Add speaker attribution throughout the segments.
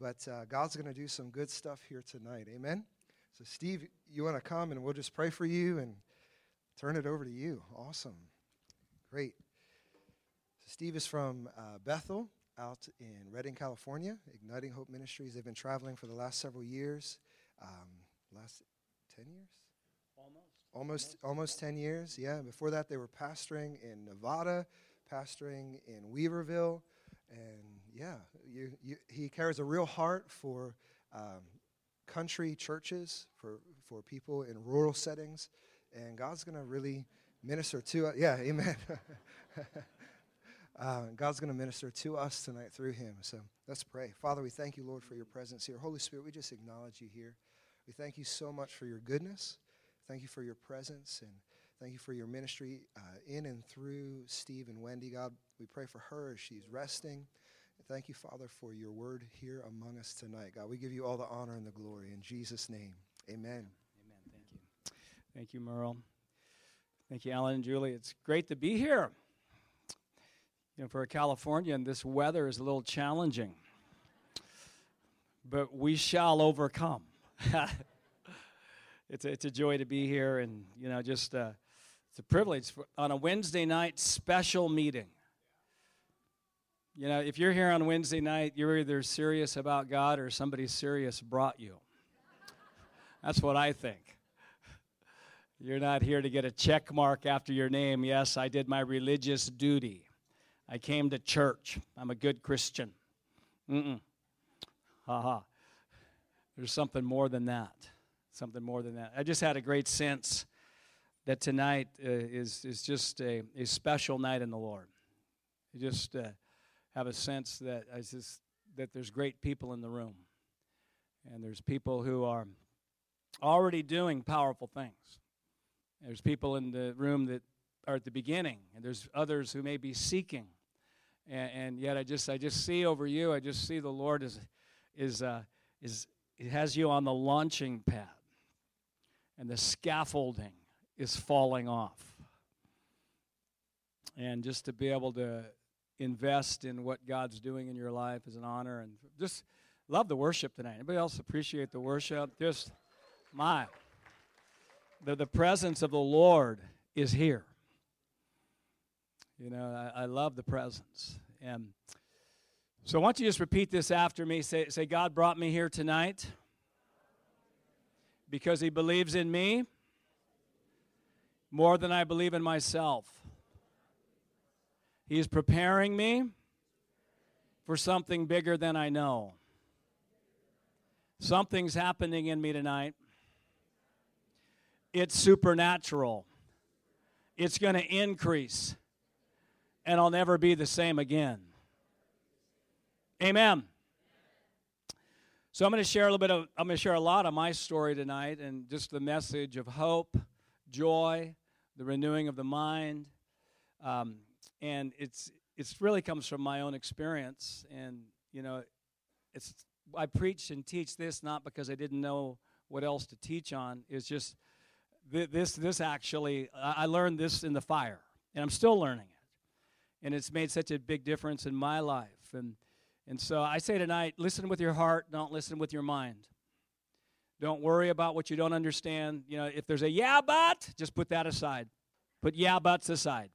Speaker 1: But uh, God's going to do some good stuff here tonight. Amen. So, Steve, you want to come and we'll just pray for you and turn it over to you. Awesome. Great. So Steve is from uh, Bethel out in Redding, California, Igniting Hope Ministries. They've been traveling for the last several years. Um, last 10 years?
Speaker 2: Almost.
Speaker 1: Almost, almost 10 years, yeah. Before that, they were pastoring in Nevada, pastoring in Weaverville. And yeah, you, you, he carries a real heart for um, country churches, for, for people in rural settings. And God's going to really minister to us. Yeah, amen. uh, God's going to minister to us tonight through him. So let's pray. Father, we thank you, Lord, for your presence here. Holy Spirit, we just acknowledge you here. We thank you so much for your goodness. Thank you for your presence and thank you for your ministry uh, in and through Steve and Wendy. God, we pray for her as she's resting. Thank you, Father, for your word here among us tonight. God, we give you all the honor and the glory. In Jesus' name, amen.
Speaker 2: Amen. Thank you. Thank you, Merle. Thank you, Alan and Julie. It's great to be here. You know, for a Californian, this weather is a little challenging, but we shall overcome. it's, a, it's a joy to be here, and you know, just uh, it's a privilege for, on a Wednesday night special meeting. You know, if you're here on Wednesday night, you're either serious about God or somebody serious brought you. That's what I think. You're not here to get a check mark after your name. Yes, I did my religious duty. I came to church. I'm a good Christian. Mm-mm. Ha ha. There's something more than that. Something more than that. I just had a great sense that tonight uh, is, is just a, a special night in the Lord. You just uh, have a sense that I just that there's great people in the room, and there's people who are already doing powerful things. There's people in the room that are at the beginning, and there's others who may be seeking. And, and yet, I just I just see over you. I just see the Lord is is uh, is has you on the launching pad, and the scaffolding is falling off. And just to be able to invest in what God's doing in your life is an honor. And just love the worship tonight. Anybody else appreciate the worship? Just my the, the presence of the Lord is here. You know, I, I love the presence. And so why don't you just repeat this after me? Say, say, God brought me here tonight because he believes in me more than I believe in myself. He is preparing me for something bigger than I know. Something's happening in me tonight it's supernatural. It's going to increase, and I'll never be the same again. Amen. So I'm going to share a little bit of, I'm going to share a lot of my story tonight and just the message of hope, joy, the renewing of the mind. Um, and it's, it's really comes from my own experience. And, you know, it's, I preach and teach this not because I didn't know what else to teach on. It's just this this actually I learned this in the fire, and I'm still learning it, and it's made such a big difference in my life. And and so I say tonight, listen with your heart, don't listen with your mind. Don't worry about what you don't understand. You know, if there's a yeah but, just put that aside. Put yeah buts aside.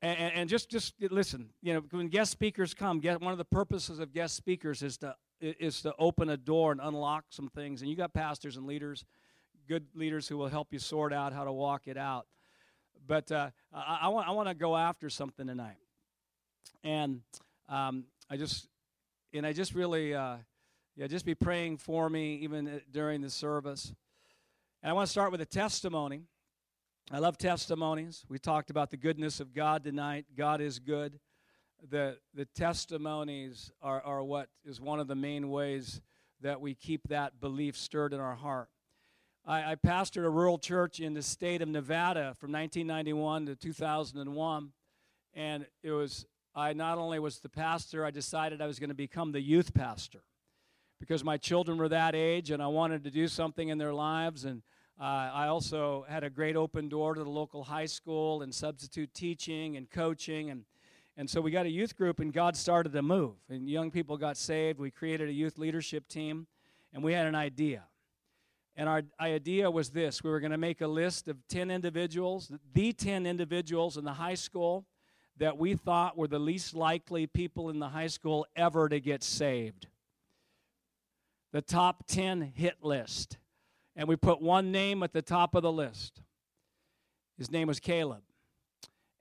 Speaker 2: And, and, just just listen. You know, when guest speakers come, get one of the purposes of guest speakers is to is to open a door and unlock some things. And you got pastors and leaders good leaders who will help you sort out how to walk it out. But uh, I, I, want, I want to go after something tonight. And um, I just, and I just really, uh, yeah, just be praying for me even uh, during the service. And I want to start with a testimony. I love testimonies. We talked about the goodness of God tonight. God is good. The, the testimonies are, are what is one of the main ways that we keep that belief stirred in our heart. I, I pastored a rural church in the state of Nevada from 1991 to 2001. And it was, I not only was the pastor, I decided I was going to become the youth pastor because my children were that age and I wanted to do something in their lives. And uh, I also had a great open door to the local high school and substitute teaching and coaching. And, And so we got a youth group, and God started to move. And young people got saved. We created a youth leadership team, and we had an idea. And our idea was this we were going to make a list of 10 individuals, the 10 individuals in the high school that we thought were the least likely people in the high school ever to get saved. The top 10 hit list. And we put one name at the top of the list. His name was Caleb.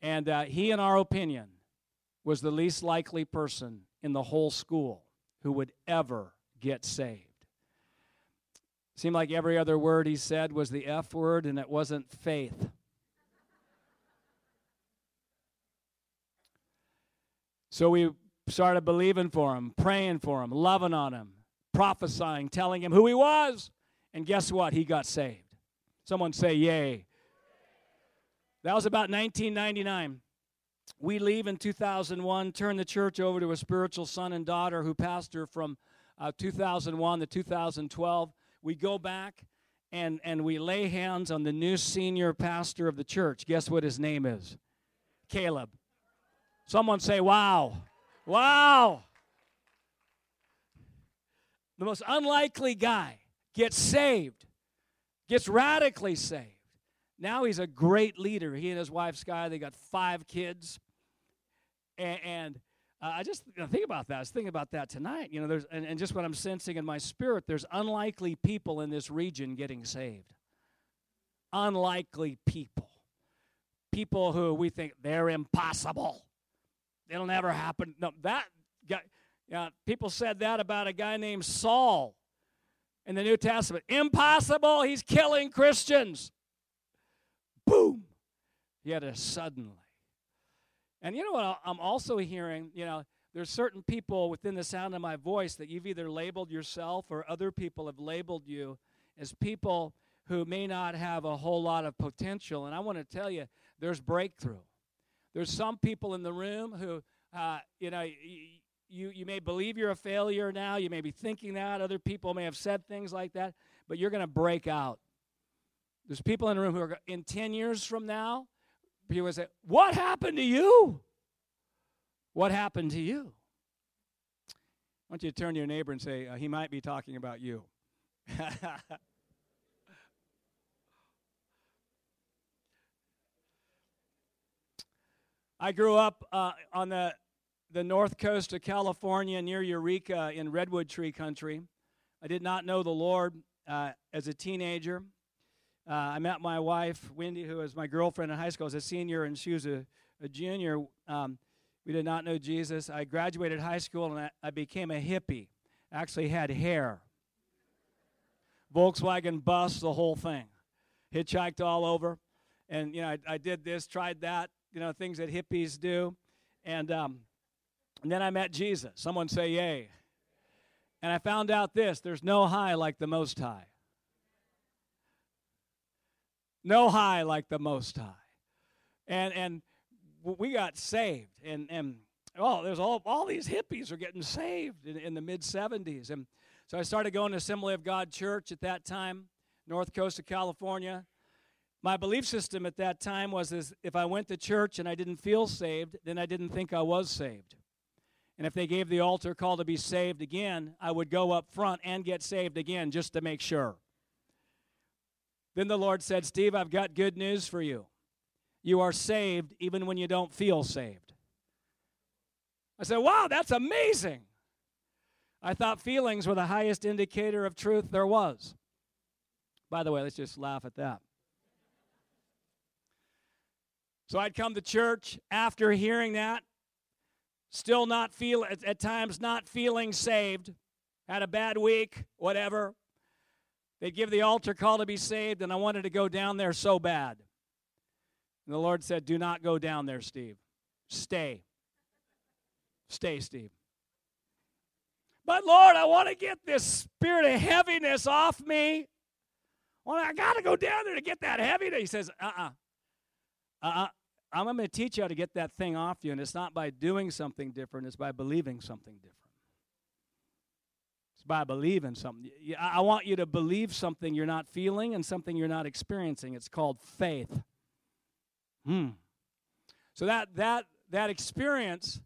Speaker 2: And uh, he, in our opinion, was the least likely person in the whole school who would ever get saved. Seemed like every other word he said was the F word, and it wasn't faith. So we started believing for him, praying for him, loving on him, prophesying, telling him who he was. And guess what? He got saved. Someone say, Yay. That was about 1999. We leave in 2001, turn the church over to a spiritual son and daughter who pastor from uh, 2001 to 2012 we go back and, and we lay hands on the new senior pastor of the church. Guess what his name is? Caleb. Someone say, Wow. Wow. The most unlikely guy gets saved, gets radically saved. Now he's a great leader. He and his wife, Sky, they got five kids. And, and uh, I just you know, think about that. I was thinking about that tonight. You know, there's and, and just what I'm sensing in my spirit. There's unlikely people in this region getting saved. Unlikely people, people who we think they're impossible. It'll never happen. No, that guy. Yeah, people said that about a guy named Saul in the New Testament. Impossible. He's killing Christians. Boom. Had a suddenly and you know what I'm also hearing? You know, there's certain people within the sound of my voice that you've either labeled yourself or other people have labeled you as people who may not have a whole lot of potential. And I want to tell you, there's breakthrough. There's some people in the room who, uh, you know, you, you may believe you're a failure now. You may be thinking that. Other people may have said things like that. But you're going to break out. There's people in the room who are in 10 years from now, People would say, What happened to you? What happened to you? I want you to turn to your neighbor and say, uh, He might be talking about you. I grew up uh, on the, the north coast of California near Eureka in Redwood Tree Country. I did not know the Lord uh, as a teenager. Uh, I met my wife, Wendy, who was my girlfriend in high school as a senior, and she was a, a junior. Um, we did not know Jesus. I graduated high school and I, I became a hippie. Actually, had hair. Volkswagen bus, the whole thing. Hitchhiked all over. And, you know, I, I did this, tried that, you know, things that hippies do. And, um, and then I met Jesus. Someone say, Yay. And I found out this there's no high like the Most High. No high like the Most High. And and we got saved. And and oh, there's all all these hippies are getting saved in, in the mid 70s. And so I started going to Assembly of God Church at that time, north coast of California. My belief system at that time was if I went to church and I didn't feel saved, then I didn't think I was saved. And if they gave the altar call to be saved again, I would go up front and get saved again just to make sure. Then the Lord said, Steve, I've got good news for you. You are saved even when you don't feel saved. I said, Wow, that's amazing. I thought feelings were the highest indicator of truth there was. By the way, let's just laugh at that. So I'd come to church after hearing that, still not feel at times not feeling saved, had a bad week, whatever. They'd give the altar call to be saved, and I wanted to go down there so bad. And the Lord said, Do not go down there, Steve. Stay. Stay, Steve. But Lord, I want to get this spirit of heaviness off me. Well, I got to go down there to get that heaviness. He says, uh uh-uh. uh. Uh-uh. I'm going to teach you how to get that thing off you, and it's not by doing something different, it's by believing something different It's by believing something. I want you to believe something you're not feeling and something you're not experiencing. It's called faith. Hmm. So that that that experience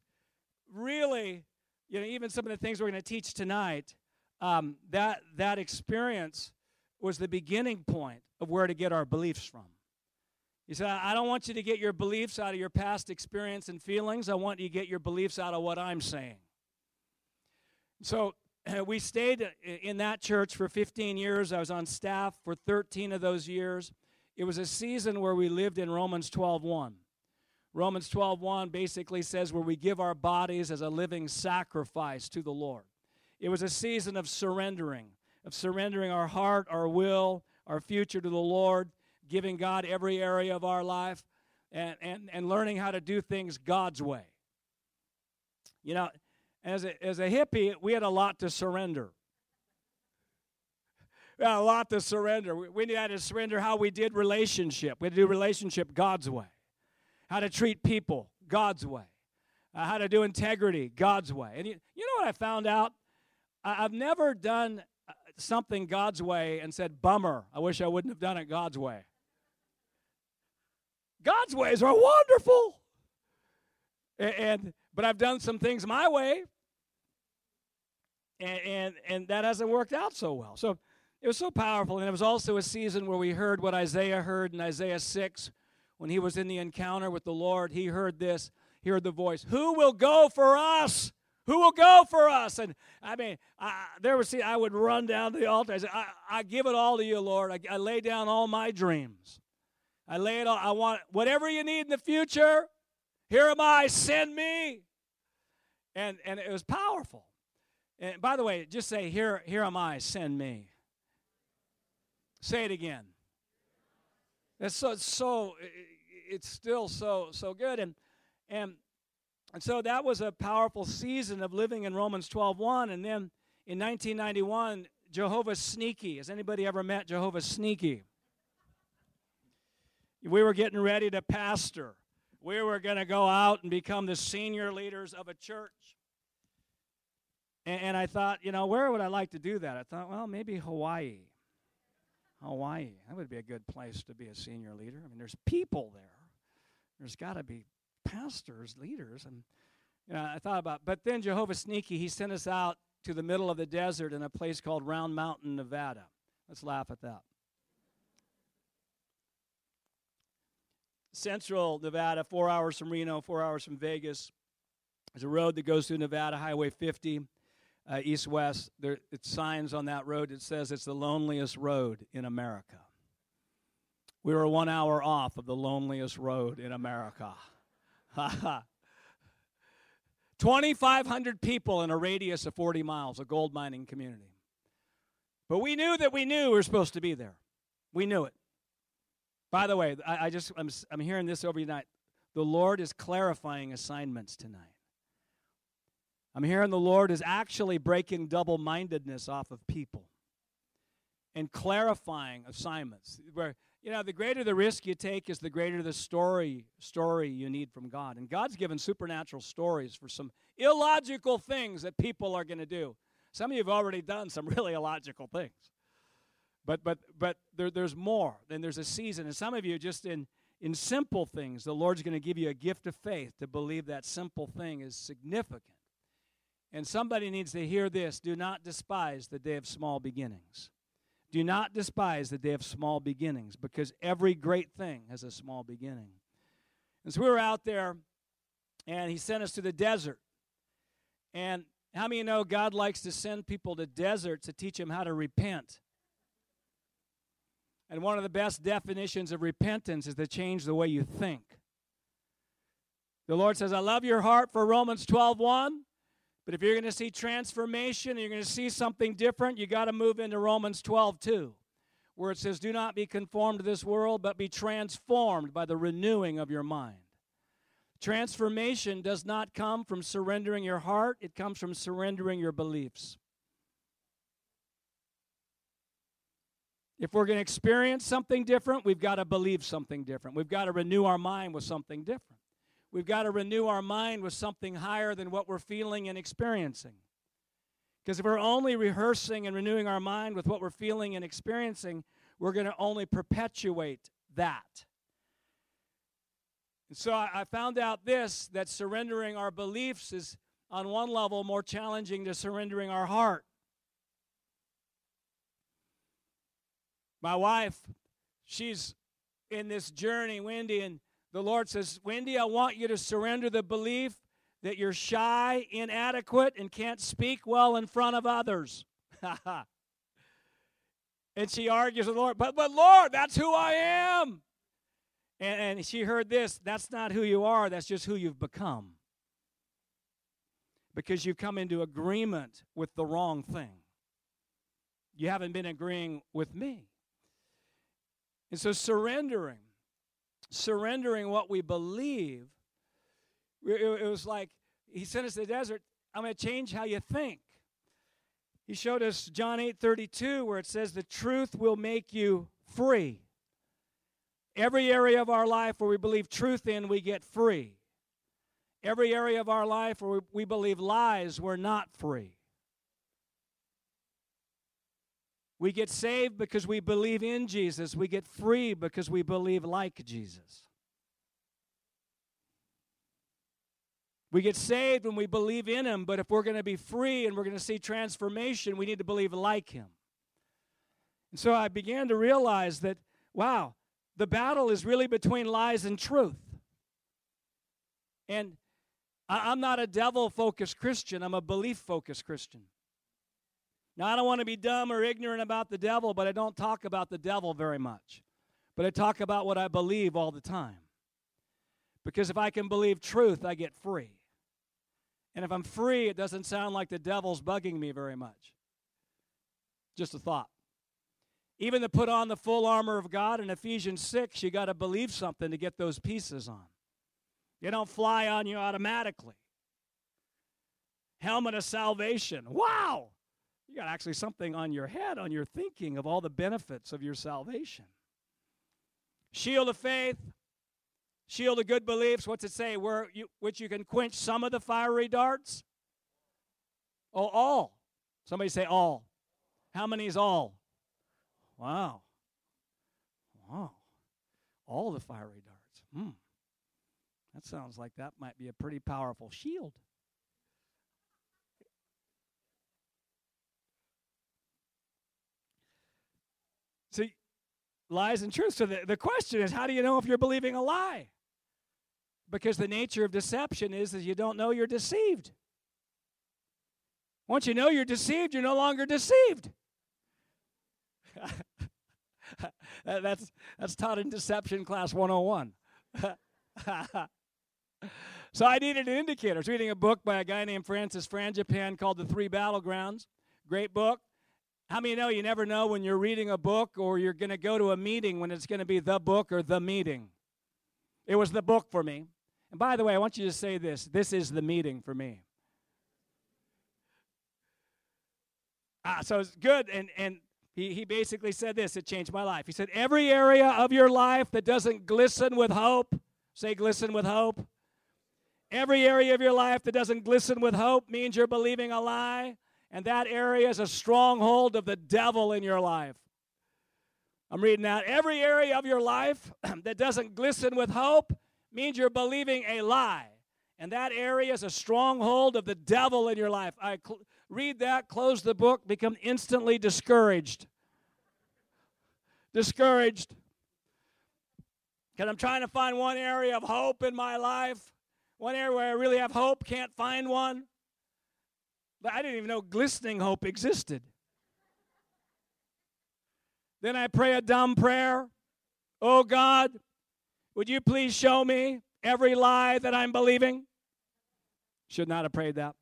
Speaker 2: really, you know, even some of the things we're going to teach tonight, um, that, that experience was the beginning point of where to get our beliefs from. He said, I don't want you to get your beliefs out of your past experience and feelings. I want you to get your beliefs out of what I'm saying. So we stayed in that church for 15 years. I was on staff for 13 of those years. It was a season where we lived in Romans 12:1. Romans 12:1 basically says where we give our bodies as a living sacrifice to the Lord. It was a season of surrendering, of surrendering our heart, our will, our future to the Lord, giving God every area of our life, and, and, and learning how to do things God's way. You know, as a, as a hippie, we had a lot to surrender. We had a lot to surrender. We, we had to surrender how we did relationship. We had to do relationship God's way how to treat people God's way, uh, how to do integrity God's way. And you, you know what I found out? I, I've never done uh, something God's way and said, bummer, I wish I wouldn't have done it God's way. God's ways are wonderful. And, and but I've done some things my way, and, and and that hasn't worked out so well. So it was so powerful, and it was also a season where we heard what Isaiah heard in Isaiah six, when he was in the encounter with the Lord, he heard this, he heard the voice, Who will go for us? Who will go for us? And I mean, I, there was, see, I would run down to the altar. I said, I, I give it all to you, Lord. I, I lay down all my dreams. I lay it all. I want whatever you need in the future. Here am I. Send me. And and it was powerful. And by the way, just say, Here, here am I. Send me. Say it again. It's so, so it's still so so good and and and so that was a powerful season of living in Romans 12:1 and then in 1991 Jehovah Sneaky. Has anybody ever met Jehovah Sneaky? We were getting ready to pastor. We were going to go out and become the senior leaders of a church. And, and I thought, you know, where would I like to do that? I thought, well, maybe Hawaii. Hawaii. That would be a good place to be a senior leader. I mean, there's people there. There's got to be pastors, leaders. And you know, I thought about, but then Jehovah Sneaky, he sent us out to the middle of the desert in a place called Round Mountain, Nevada. Let's laugh at that. Central Nevada, four hours from Reno, four hours from Vegas. There's a road that goes through Nevada, Highway 50 uh, east west. There, it's signs on that road. It says it's the loneliest road in America. We were one hour off of the loneliest road in America. 2,500 people in a radius of 40 miles, a gold mining community. But we knew that we knew we were supposed to be there. We knew it. By the way, I, I just I'm, I'm hearing this over tonight. The Lord is clarifying assignments tonight. I'm hearing the Lord is actually breaking double mindedness off of people and clarifying assignments. Where, you know, the greater the risk you take is the greater the story story you need from God. And God's given supernatural stories for some illogical things that people are going to do. Some of you have already done some really illogical things. But but but there, there's more. Then there's a season. And some of you just in in simple things, the Lord's going to give you a gift of faith to believe that simple thing is significant and somebody needs to hear this do not despise the day of small beginnings. Do not despise the day of small beginnings because every great thing has a small beginning. And so we were out there, and he sent us to the desert. And how many know God likes to send people to deserts to teach them how to repent? And one of the best definitions of repentance is to change the way you think. The Lord says, I love your heart for Romans 12 1. But if you're going to see transformation and you're going to see something different, you got to move into Romans 12 2, where it says, Do not be conformed to this world, but be transformed by the renewing of your mind. Transformation does not come from surrendering your heart, it comes from surrendering your beliefs. If we're going to experience something different, we've got to believe something different. We've got to renew our mind with something different. We've got to renew our mind with something higher than what we're feeling and experiencing. Because if we're only rehearsing and renewing our mind with what we're feeling and experiencing, we're going to only perpetuate that. And so I, found out this that surrendering our beliefs is, on one level, more challenging to surrendering our heart. My wife, she's in this journey, Wendy, and the Lord says, Wendy, I want you to surrender the belief that you're shy, inadequate, and can't speak well in front of others. and she argues with the Lord, but, but Lord, that's who I am. And, and she heard this that's not who you are, that's just who you've become. Because you've come into agreement with the wrong thing. You haven't been agreeing with me. And so surrendering, surrendering what we believe, it, was like he sent us to the desert. I'm going to change how you think. He showed us John 8 32, where it says, The truth will make you free. Every area of our life where we believe truth in, we get free. Every area of our life where we believe lies, we're not free. We get saved because we believe in Jesus. We get free because we believe like Jesus. We get saved when we believe in Him, but if we're going to be free and we're going to see transformation, we need to believe like Him. And so I began to realize that, wow, the battle is really between lies and truth. And I'm not a devil focused Christian, I'm a belief focused Christian. Now, I don't want to be dumb or ignorant about the devil, but I don't talk about the devil very much. But I talk about what I believe all the time. Because if I can believe truth, I get free. And if I'm free, it doesn't sound like the devil's bugging me very much. Just a thought. Even to put on the full armor of God in Ephesians 6, you got to believe something to get those pieces on. They don't fly on you automatically. Helmet of salvation. Wow! You got actually something on your head, on your thinking of all the benefits of your salvation. Shield of faith, shield of good beliefs. What's it say? Where you, which you can quench some of the fiery darts? Oh, all. Somebody say all. How many is all? Wow. Wow. All the fiery darts. Hmm. That sounds like that might be a pretty powerful shield. See, lies and truth. So the, the question is how do you know if you're believing a lie? Because the nature of deception is that you don't know you're deceived. Once you know you're deceived, you're no longer deceived. that's, that's taught in Deception Class 101. so I needed an indicator. I was reading a book by a guy named Francis Frangipane called The Three Battlegrounds. Great book. How many know you never know when you're reading a book or you're going to go to a meeting when it's going to be the book or the meeting? It was the book for me. And by the way, I want you to say this this is the meeting for me. Ah, so it's good. And, and he, he basically said this it changed my life. He said, Every area of your life that doesn't glisten with hope, say glisten with hope. Every area of your life that doesn't glisten with hope means you're believing a lie and that area is a stronghold of the devil in your life. I'm reading that. Every area of your life that doesn't glisten with hope means you're believing a lie. And that area is a stronghold of the devil in your life. I cl- read that, close the book, become instantly discouraged. Discouraged. Because I'm trying to find one area of hope in my life, one area where I really have hope, can't find one. But I didn't even know glistening hope existed. Then I pray a dumb prayer. Oh God, would you please show me every lie that I'm believing? Should not have prayed that.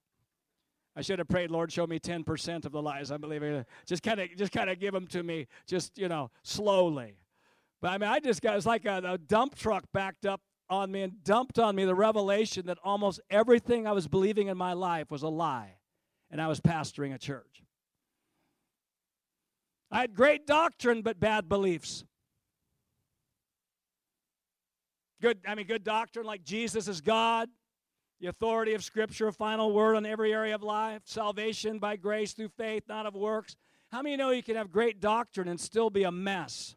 Speaker 2: I should have prayed, Lord, show me 10% of the lies I'm believing. Just kind of just kind of give them to me, just, you know, slowly. But I mean, I just got, it's like a, a dump truck backed up on me and dumped on me the revelation that almost everything I was believing in my life was a lie and I was pastoring a church. I had great doctrine, but bad beliefs. Good, I mean, good doctrine like Jesus is God, the authority of Scripture, a final word on every area of life, salvation by grace through faith, not of works. How many know you can have great doctrine and still be a mess?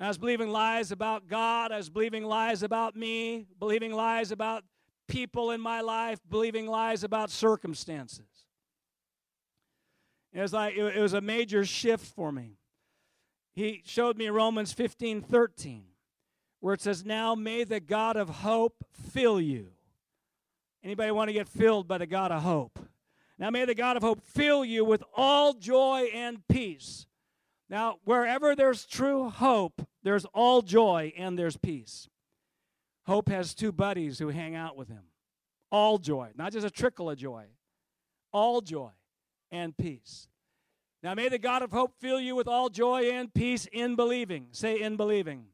Speaker 2: I was believing lies about God. I was believing lies about me, believing lies about people in my life, believing lies about circumstances. It was like it was a major shift for me. He showed me Romans 15 13, where it says, Now may the God of hope fill you. Anybody want to get filled by the God of hope? Now may the God of hope fill you with all joy and peace. Now, wherever there's true hope, there's all joy and there's peace. Hope has two buddies who hang out with him. All joy, not just a trickle of joy, all joy and peace. Now may the God of hope fill you with all joy and peace in believing. Say, in believing.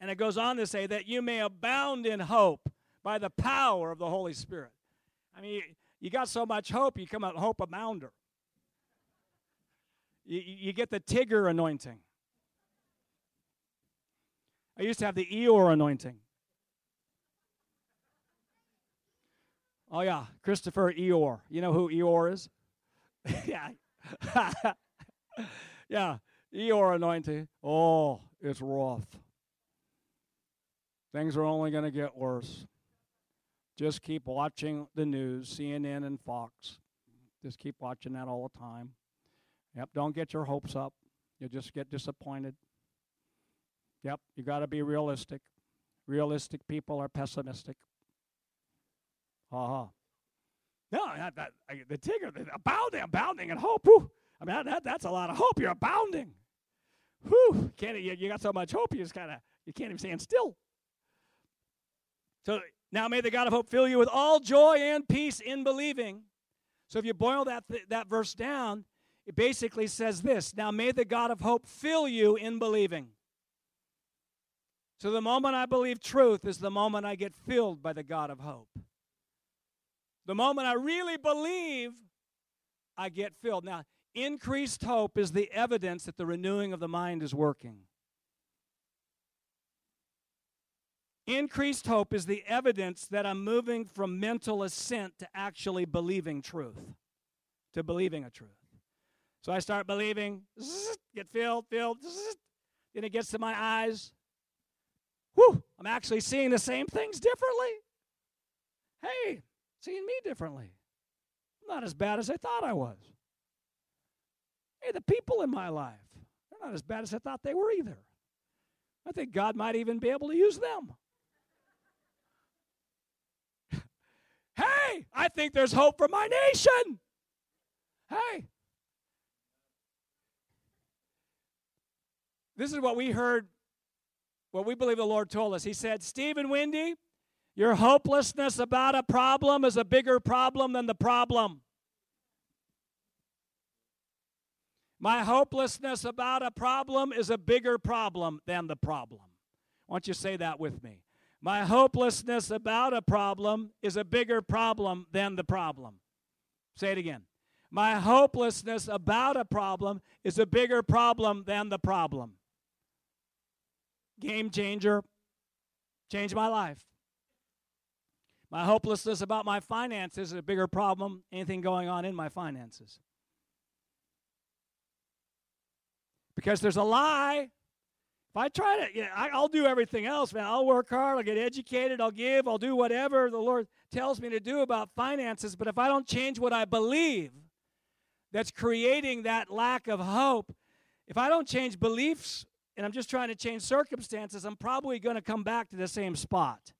Speaker 2: And it goes on to say that you may abound in hope by the power of the Holy Spirit. I mean, you got so much hope, you come out hope abounder. You, you get the Tigger anointing. I used to have the Eeyore anointing. Oh, yeah, Christopher Eeyore. You know who Eeyore is? yeah. yeah, Eeyore anointing. Oh, it's rough. Things are only going to get worse. Just keep watching the news, CNN and Fox. Just keep watching that all the time. Yep, don't get your hopes up. You'll just get disappointed. Yep, you got to be realistic. Realistic people are pessimistic. Ha. No, that, that, the Tigger, the abounding, abounding in hope. Whew. I mean, that, that's a lot of hope. You're abounding. Whew. Can't, you, you got so much hope, you just kind of, you can't even stand still. So now may the God of hope fill you with all joy and peace in believing. So if you boil that, th- that verse down, it basically says this Now may the God of hope fill you in believing. So the moment I believe truth is the moment I get filled by the God of hope. The moment I really believe, I get filled. Now, increased hope is the evidence that the renewing of the mind is working. Increased hope is the evidence that I'm moving from mental assent to actually believing truth, to believing a truth. So I start believing, get filled, filled, then it gets to my eyes. Whew, I'm actually seeing the same things differently. Hey, seeing me differently. I'm not as bad as I thought I was. Hey, the people in my life, they're not as bad as I thought they were either. I think God might even be able to use them. Hey, I think there's hope for my nation. Hey. This is what we heard, what we believe the Lord told us. He said, Stephen Wendy, your hopelessness about a problem is a bigger problem than the problem. My hopelessness about a problem is a bigger problem than the problem. Why don't you say that with me? My hopelessness about a problem is a bigger problem than the problem. Say it again. My hopelessness about a problem is a bigger problem than the problem. Game changer. Changed my life. My hopelessness about my finances is a bigger problem, anything going on in my finances. Because there's a lie if I try to, know, I, will do everything else, man. I'll work hard, I'll get educated, I'll give, I'll do whatever the Lord tells me to do about finances. But if I don't change what I believe, that's creating that lack of hope. If I don't change beliefs and I'm just trying to change circumstances, I'm probably going to come back to the same spot.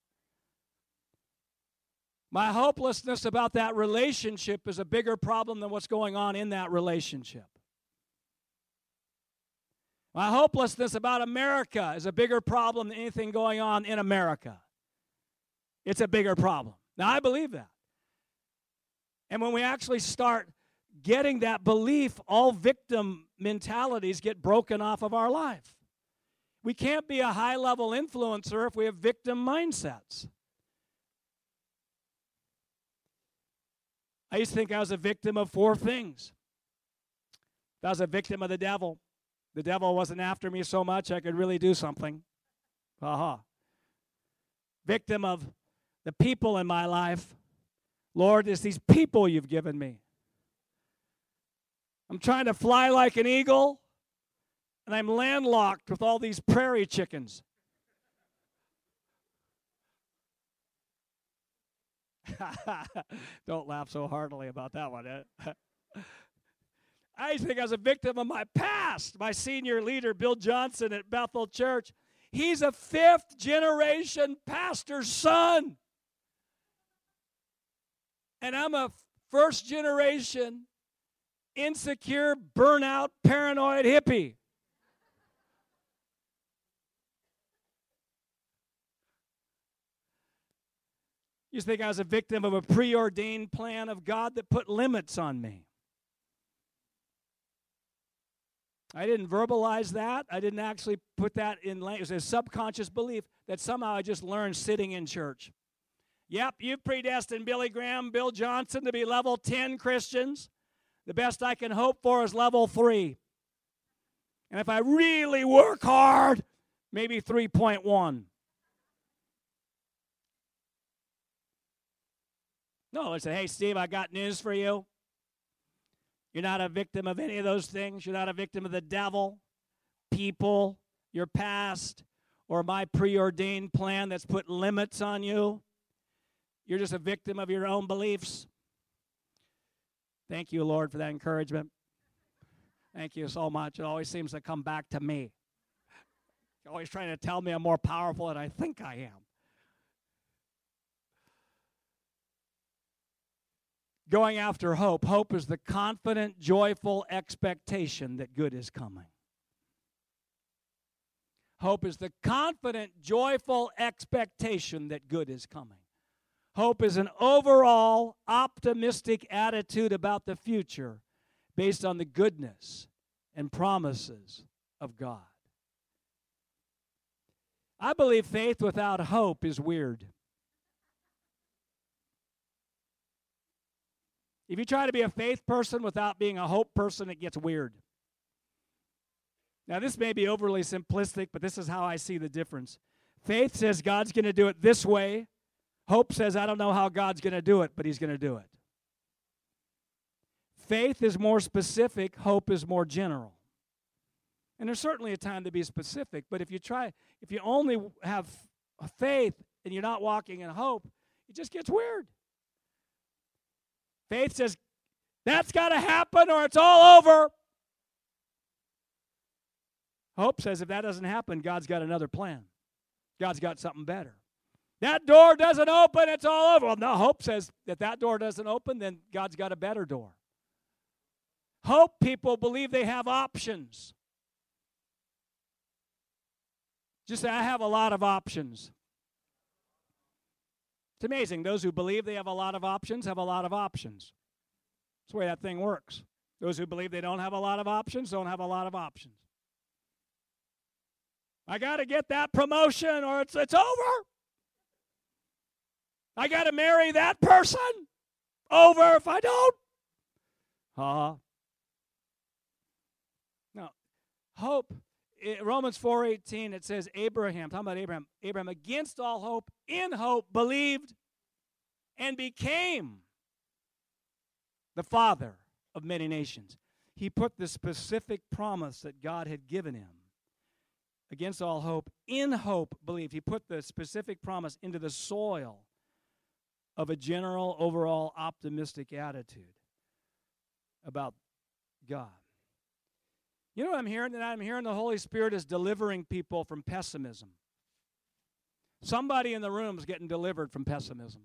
Speaker 2: My hopelessness about that relationship is a bigger problem than what's going on in that relationship. My hopelessness about America is a bigger problem than anything going on in America. It's a bigger problem. Now, I believe that. And when we actually start getting that belief, all victim mentalities get broken off of our life. We can't be a high level influencer if we have victim mindsets. I used to think I was a victim of four things. I was a victim of the devil the devil wasn't after me so much I could really do something. Aha. Victim of the people in my life. Lord, it's these people you've given me. I'm trying to fly like an eagle, and I'm landlocked with all these prairie chickens. Don't laugh so heartily about that one. Eh? I used to think I was a victim of my past. My senior leader, Bill Johnson at Bethel Church, he's a fifth generation pastor's son. And I'm a first generation insecure, burnout, paranoid hippie. You think I was a victim of a preordained plan of God that put limits on me. I didn't verbalize that. I didn't actually put that in language. It's a subconscious belief that somehow I just learned sitting in church. Yep, you've predestined Billy Graham, Bill Johnson to be level 10 Christians. The best I can hope for is level 3. And if I really work hard, maybe 3.1. No, I said, hey, Steve, I got news for you. You're not a victim of any of those things. You're not a victim of the devil, people, your past, or my preordained plan that's put limits on you. You're just a victim of your own beliefs. Thank you, Lord, for that encouragement. Thank you so much. It always seems to come back to me. You're always trying to tell me I'm more powerful than I think I am. Going after hope. Hope is the confident, joyful expectation that good is coming. Hope is the confident, joyful expectation that good is coming. Hope is an overall optimistic attitude about the future based on the goodness and promises of God. I believe faith without hope is weird. If you try to be a faith person without being a hope person, it gets weird. Now, this may be overly simplistic, but this is how I see the difference. Faith says God's going to do it this way. Hope says, I don't know how God's going to do it, but He's going to do it. Faith is more specific, hope is more general. And there's certainly a time to be specific, but if you try, if you only have faith and you're not walking in hope, it just gets weird. Faith says, that's got to happen or it's all over. Hope says, if that doesn't happen, God's got another plan. God's got something better. That door doesn't open, it's all over. Well, no, hope says that that door doesn't open, then God's got a better door. Hope people believe they have options. Just say, I have a lot of options. It's amazing. Those who believe they have a lot of options have a lot of options. That's the way that thing works. Those who believe they don't have a lot of options don't have a lot of options. I got to get that promotion or it's, it's over. I got to marry that person. Over if I don't. Uh-huh. Now, hope Romans 4:18 it says Abraham, talking about Abraham, Abraham against all hope, in hope believed and became the father of many nations. He put the specific promise that God had given him against all hope, in hope believed. He put the specific promise into the soil of a general overall optimistic attitude about God. You know what I'm hearing? That I'm hearing the Holy Spirit is delivering people from pessimism. Somebody in the room is getting delivered from pessimism.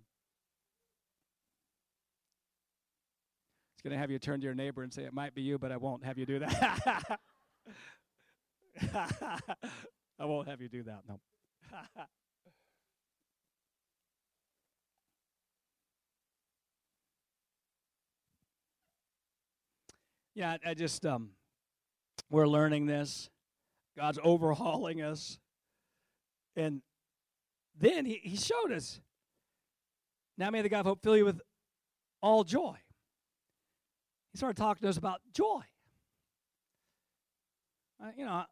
Speaker 2: It's going to have you turn to your neighbor and say, It might be you, but I won't have you do that. I won't have you do that, no. yeah, I just um we're learning this. God's overhauling us. And then he, he showed us. Now may the God of hope fill you with all joy. He started talking to us about joy. Uh, you know,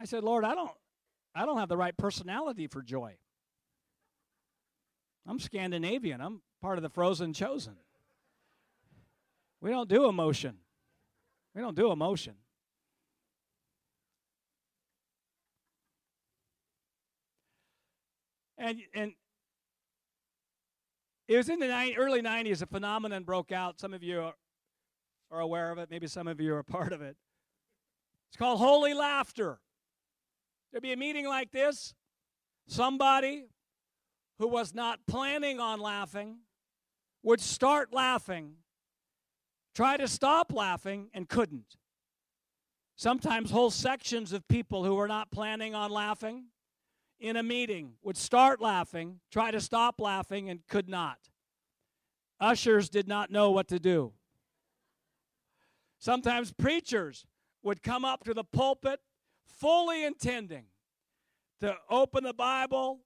Speaker 2: I said, Lord, I don't, I don't have the right personality for joy. I'm Scandinavian. I'm part of the frozen chosen. We don't do emotion. We don't do emotion. And, and it was in the 90, early 90s, a phenomenon broke out. Some of you are, are aware of it. Maybe some of you are part of it. It's called holy laughter. There'd be a meeting like this. Somebody who was not planning on laughing would start laughing try to stop laughing, and couldn't. Sometimes whole sections of people who were not planning on laughing in a meeting would start laughing, try to stop laughing, and could not. Ushers did not know what to do. Sometimes preachers would come up to the pulpit fully intending to open the Bible,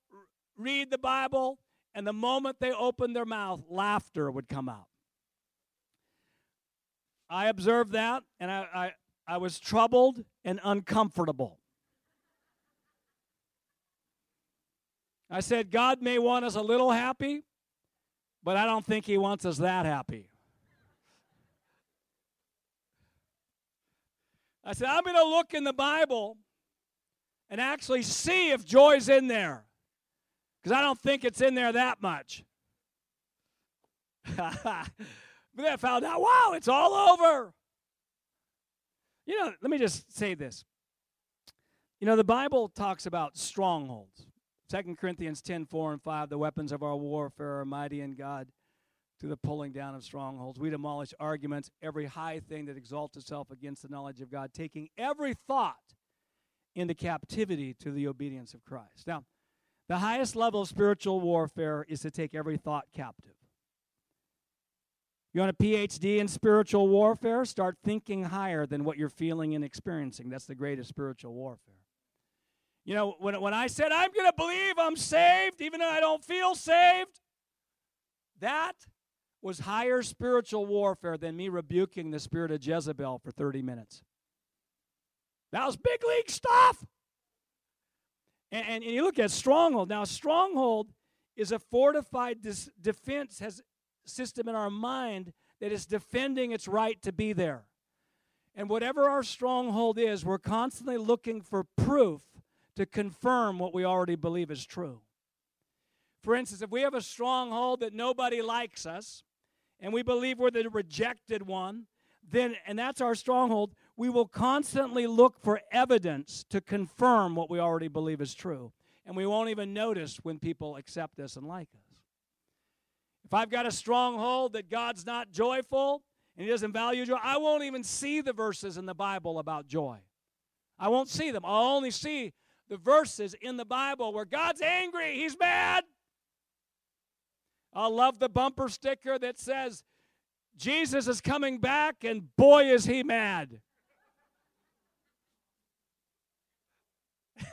Speaker 2: read the Bible, and the moment they opened their mouth, laughter would come out. I observed that, and I, I, I was troubled and uncomfortable. I said, God may want us a little happy, but I don't think He wants us that happy. I said, I'm going to look in the Bible and actually see if joy's in there. Because I don't think it's in there that much. but then I found out, wow, it's all over. You know, let me just say this. You know, the Bible talks about strongholds. 2 Corinthians 10 4 and 5, the weapons of our warfare are mighty in God to the pulling down of strongholds. We demolish arguments, every high thing that exalts itself against the knowledge of God, taking every thought into captivity to the obedience of Christ. Now, the highest level of spiritual warfare is to take every thought captive. You want a PhD in spiritual warfare? Start thinking higher than what you're feeling and experiencing. That's the greatest spiritual warfare. You know, when, when I said, I'm going to believe I'm saved, even though I don't feel saved, that was higher spiritual warfare than me rebuking the spirit of Jezebel for 30 minutes. That was big league stuff. And, and, and you look at stronghold. Now, stronghold is a fortified dis- defense has system in our mind that is defending its right to be there. And whatever our stronghold is, we're constantly looking for proof to confirm what we already believe is true. For instance, if we have a stronghold that nobody likes us, and we believe we're the rejected one, then, and that's our stronghold, we will constantly look for evidence to confirm what we already believe is true. And we won't even notice when people accept us and like us. If I've got a stronghold that God's not joyful and He doesn't value joy, I won't even see the verses in the Bible about joy. I won't see them. I'll only see the verses in the Bible where God's angry, He's mad. I'll love the bumper sticker that says, Jesus is coming back, and boy, is he mad.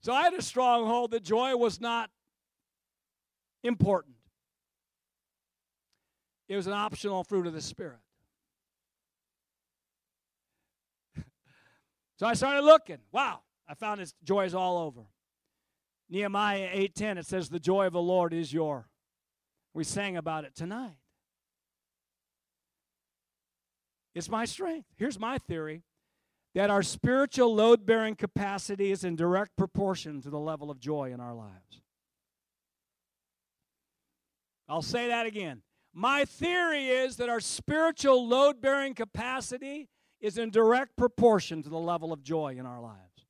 Speaker 2: so I had a stronghold that joy was not important, it was an optional fruit of the Spirit. so I started looking. Wow, I found this joy is all over. Nehemiah 8:10 it says the joy of the Lord is your. We sang about it tonight. It's my strength. Here's my theory that our spiritual load bearing capacity is in direct proportion to the level of joy in our lives. I'll say that again. My theory is that our spiritual load bearing capacity is in direct proportion to the level of joy in our lives.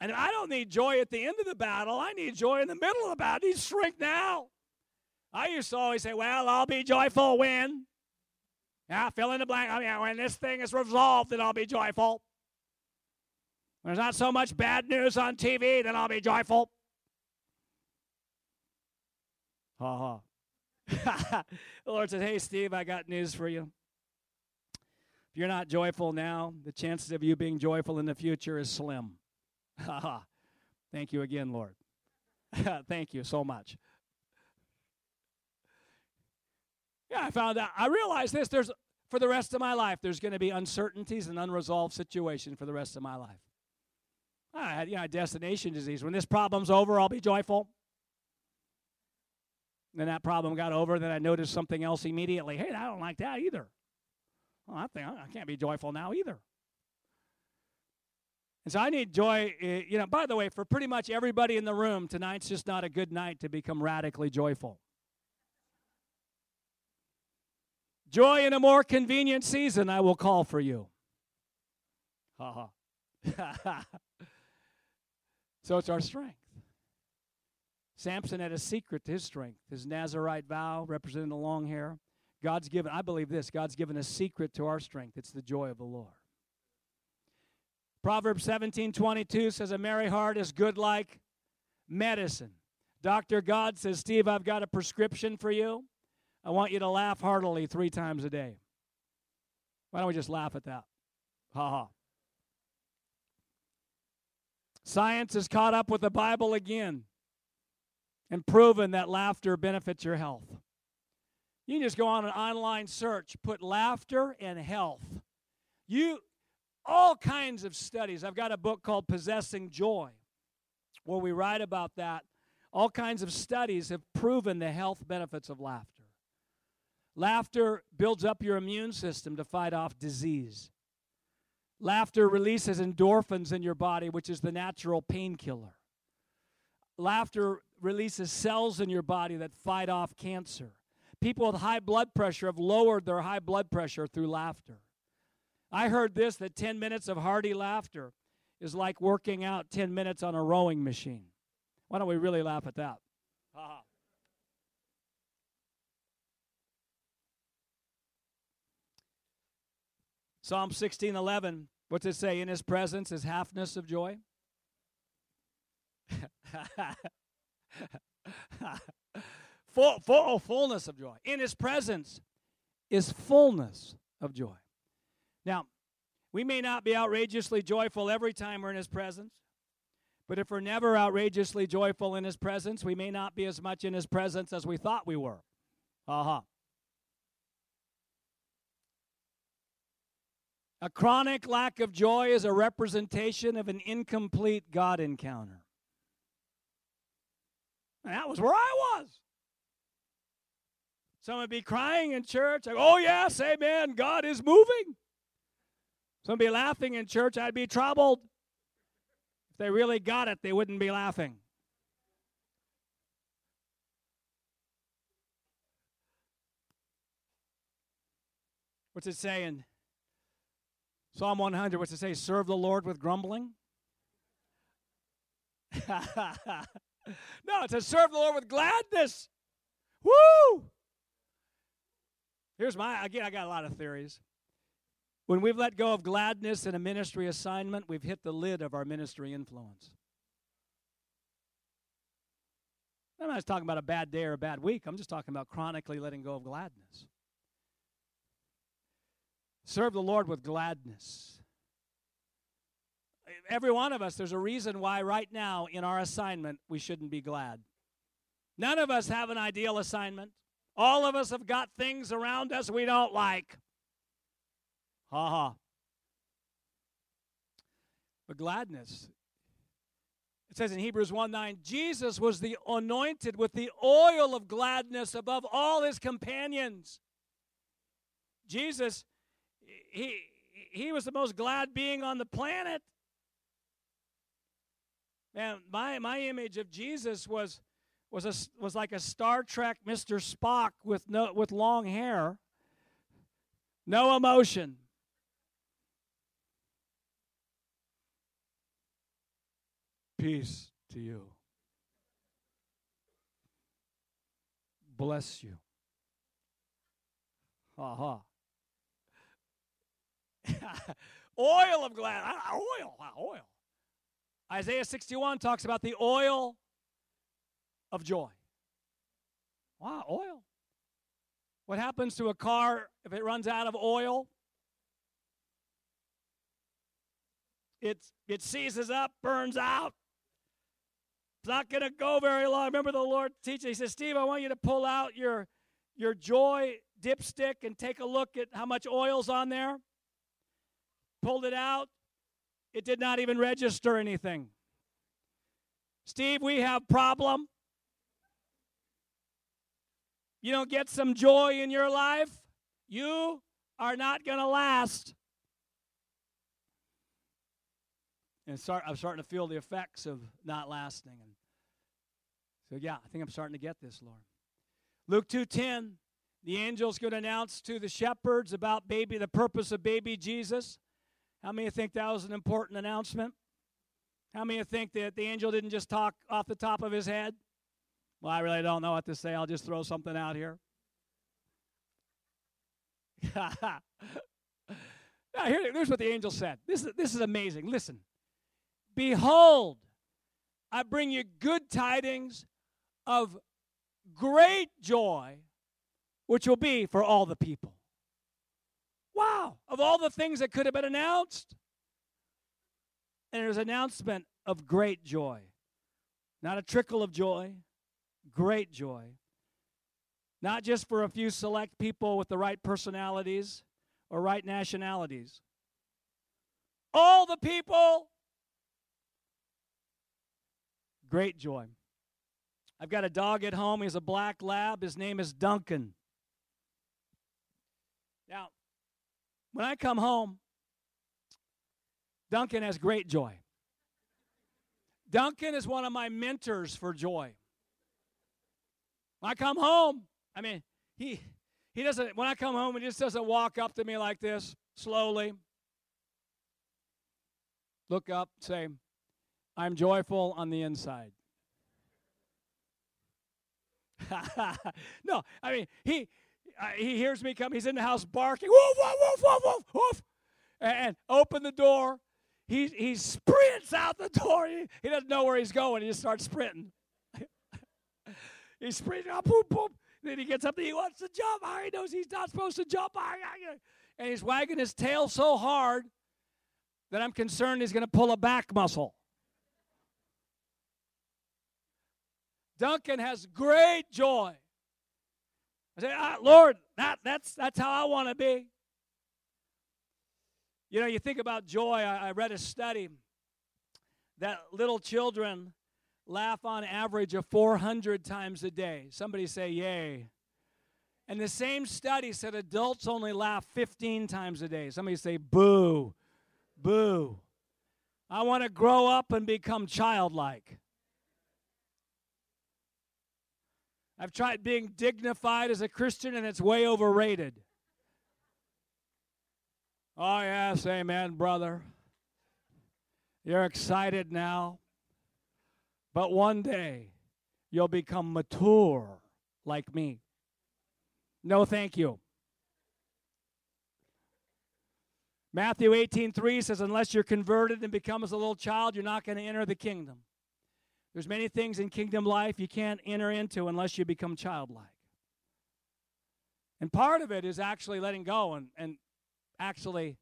Speaker 2: And I don't need joy at the end of the battle. I need joy in the middle of the battle. I need strength now. I used to always say, well, I'll be joyful when. Yeah, fill in the blank. Oh, I mean, when this thing is resolved, then I'll be joyful. When there's not so much bad news on TV, then I'll be joyful. Ha ha. the Lord said, Hey, Steve, I got news for you. If you're not joyful now, the chances of you being joyful in the future is slim. Ha ha. Thank you again, Lord. Thank you so much. Yeah, I found out. I realized this. There's for the rest of my life, there's going to be uncertainties and unresolved situations for the rest of my life. I had, you know, destination disease. When this problem's over, I'll be joyful. Then that problem got over. Then I noticed something else immediately. Hey, I don't like that either. Well, I think I can't be joyful now either. And so I need joy. eh, You know, by the way, for pretty much everybody in the room, tonight's just not a good night to become radically joyful. Joy in a more convenient season, I will call for you. Ha ha. so it's our strength. Samson had a secret to his strength. His Nazarite vow representing the long hair. God's given, I believe this, God's given a secret to our strength. It's the joy of the Lord. Proverbs 17 22 says, A merry heart is good like medicine. Dr. God says, Steve, I've got a prescription for you. I want you to laugh heartily three times a day. Why don't we just laugh at that? Ha ha. Science has caught up with the Bible again and proven that laughter benefits your health. You can just go on an online search, put laughter and health. You all kinds of studies. I've got a book called Possessing Joy where we write about that. All kinds of studies have proven the health benefits of laughter. Laughter builds up your immune system to fight off disease. Laughter releases endorphins in your body, which is the natural painkiller. Laughter releases cells in your body that fight off cancer. People with high blood pressure have lowered their high blood pressure through laughter. I heard this that 10 minutes of hearty laughter is like working out 10 minutes on a rowing machine. Why don't we really laugh at that? Ha-ha. Psalm 16:11, what's it say? In his presence is halfness of joy. full, full, oh, fullness of joy. In his presence is fullness of joy. Now, we may not be outrageously joyful every time we're in his presence, but if we're never outrageously joyful in his presence, we may not be as much in his presence as we thought we were. Aha. A chronic lack of joy is a representation of an incomplete God encounter. And that was where I was. Someone would be crying in church, like, oh, yes, amen, God is moving. Someone would be laughing in church, I'd be troubled. If they really got it, they wouldn't be laughing. What's it saying? Psalm 100, what's it say? Serve the Lord with grumbling? no, says serve the Lord with gladness. Woo! Here's my, again, I got a lot of theories. When we've let go of gladness in a ministry assignment, we've hit the lid of our ministry influence. I'm not just talking about a bad day or a bad week. I'm just talking about chronically letting go of gladness. Serve the Lord with gladness. Every one of us, there's a reason why right now in our assignment we shouldn't be glad. None of us have an ideal assignment. All of us have got things around us we don't like. Ha ha. But gladness. It says in Hebrews 1 9, Jesus was the anointed with the oil of gladness above all his companions. Jesus, he, he was the most glad being on the planet. Man, my, my image of Jesus was, was, a, was like a Star Trek Mr. Spock with, no, with long hair, no emotion. Peace to you. Bless you. Ha uh-huh. ha. oil of glad. Oil. Oil. Isaiah 61 talks about the oil of joy. Wow, oil. What happens to a car if it runs out of oil? It, it seizes up, burns out. It's not going to go very long. Remember the Lord teaching. He says, Steve, I want you to pull out your, your joy dipstick and take a look at how much oil's on there. Pulled it out. It did not even register anything. Steve, we have problem. You don't get some joy in your life, you are not going to last. and start, I'm starting to feel the effects of not lasting. And so, yeah, I think I'm starting to get this, Lord. Luke 2:10, the angel's going to announce to the shepherds about baby, the purpose of baby Jesus. How many think that was an important announcement? How many think that the angel didn't just talk off the top of his head? Well, I really don't know what to say. I'll just throw something out here. now, here, here's what the angel said. This is, this is amazing. Listen. Behold, I bring you good tidings of great joy, which will be for all the people. Wow, of all the things that could have been announced. And there's an announcement of great joy. Not a trickle of joy, great joy. Not just for a few select people with the right personalities or right nationalities. All the people Great joy. I've got a dog at home. He's a black lab. His name is Duncan. Now, when I come home, Duncan has great joy. Duncan is one of my mentors for joy. When I come home, I mean, he he doesn't when I come home, he just doesn't walk up to me like this, slowly. Look up, say, I'm joyful on the inside. no, I mean, he he hears me come. He's in the house barking, woof, woof, woof, woof, woof, woof, and open the door. He, he sprints out the door. He, he doesn't know where he's going. He just starts sprinting. he's sprinting up, boop, boop. Then he gets up and he wants to jump. He knows he's not supposed to jump. And he's wagging his tail so hard that I'm concerned he's going to pull a back muscle. Duncan has great joy. I say, ah, Lord, that, that's, that's how I want to be. You know, you think about joy. I, I read a study that little children laugh on average of 400 times a day. Somebody say, Yay. And the same study said adults only laugh 15 times a day. Somebody say, Boo, boo. I want to grow up and become childlike. I've tried being dignified as a Christian, and it's way overrated. Oh, yes, amen, brother. You're excited now. But one day, you'll become mature like me. No, thank you. Matthew 18 3 says, Unless you're converted and become as a little child, you're not going to enter the kingdom. There's many things in kingdom life you can't enter into unless you become childlike. And part of it is actually letting go and, and actually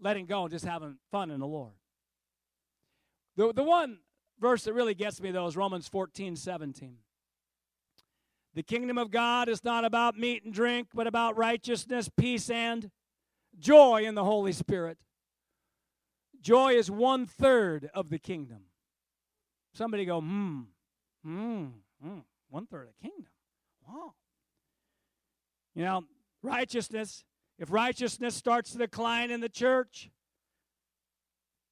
Speaker 2: letting go and just having fun in the Lord. The, the one verse that really gets me, though, is Romans 14 17. The kingdom of God is not about meat and drink, but about righteousness, peace, and joy in the Holy Spirit. Joy is one third of the kingdom. Somebody go, hmm, hmm, hmm, one third of the kingdom. Wow. You know, righteousness, if righteousness starts to decline in the church,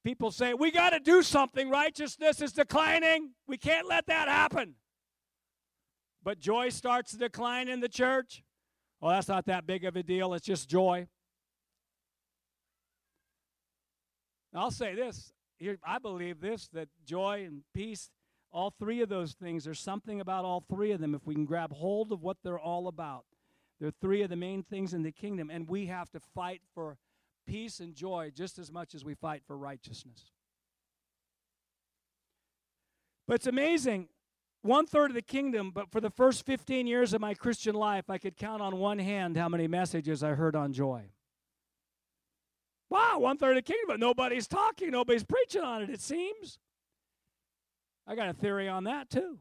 Speaker 2: people say, we got to do something. Righteousness is declining. We can't let that happen. But joy starts to decline in the church. Well, that's not that big of a deal. It's just joy. I'll say this here, I believe this that joy and peace, all three of those things, there's something about all three of them if we can grab hold of what they're all about. They're three of the main things in the kingdom, and we have to fight for peace and joy just as much as we fight for righteousness. But it's amazing. One third of the kingdom, but for the first 15 years of my Christian life, I could count on one hand how many messages I heard on joy. Wow, one third of the kingdom, but nobody's talking, nobody's preaching on it, it seems. I got a theory on that too.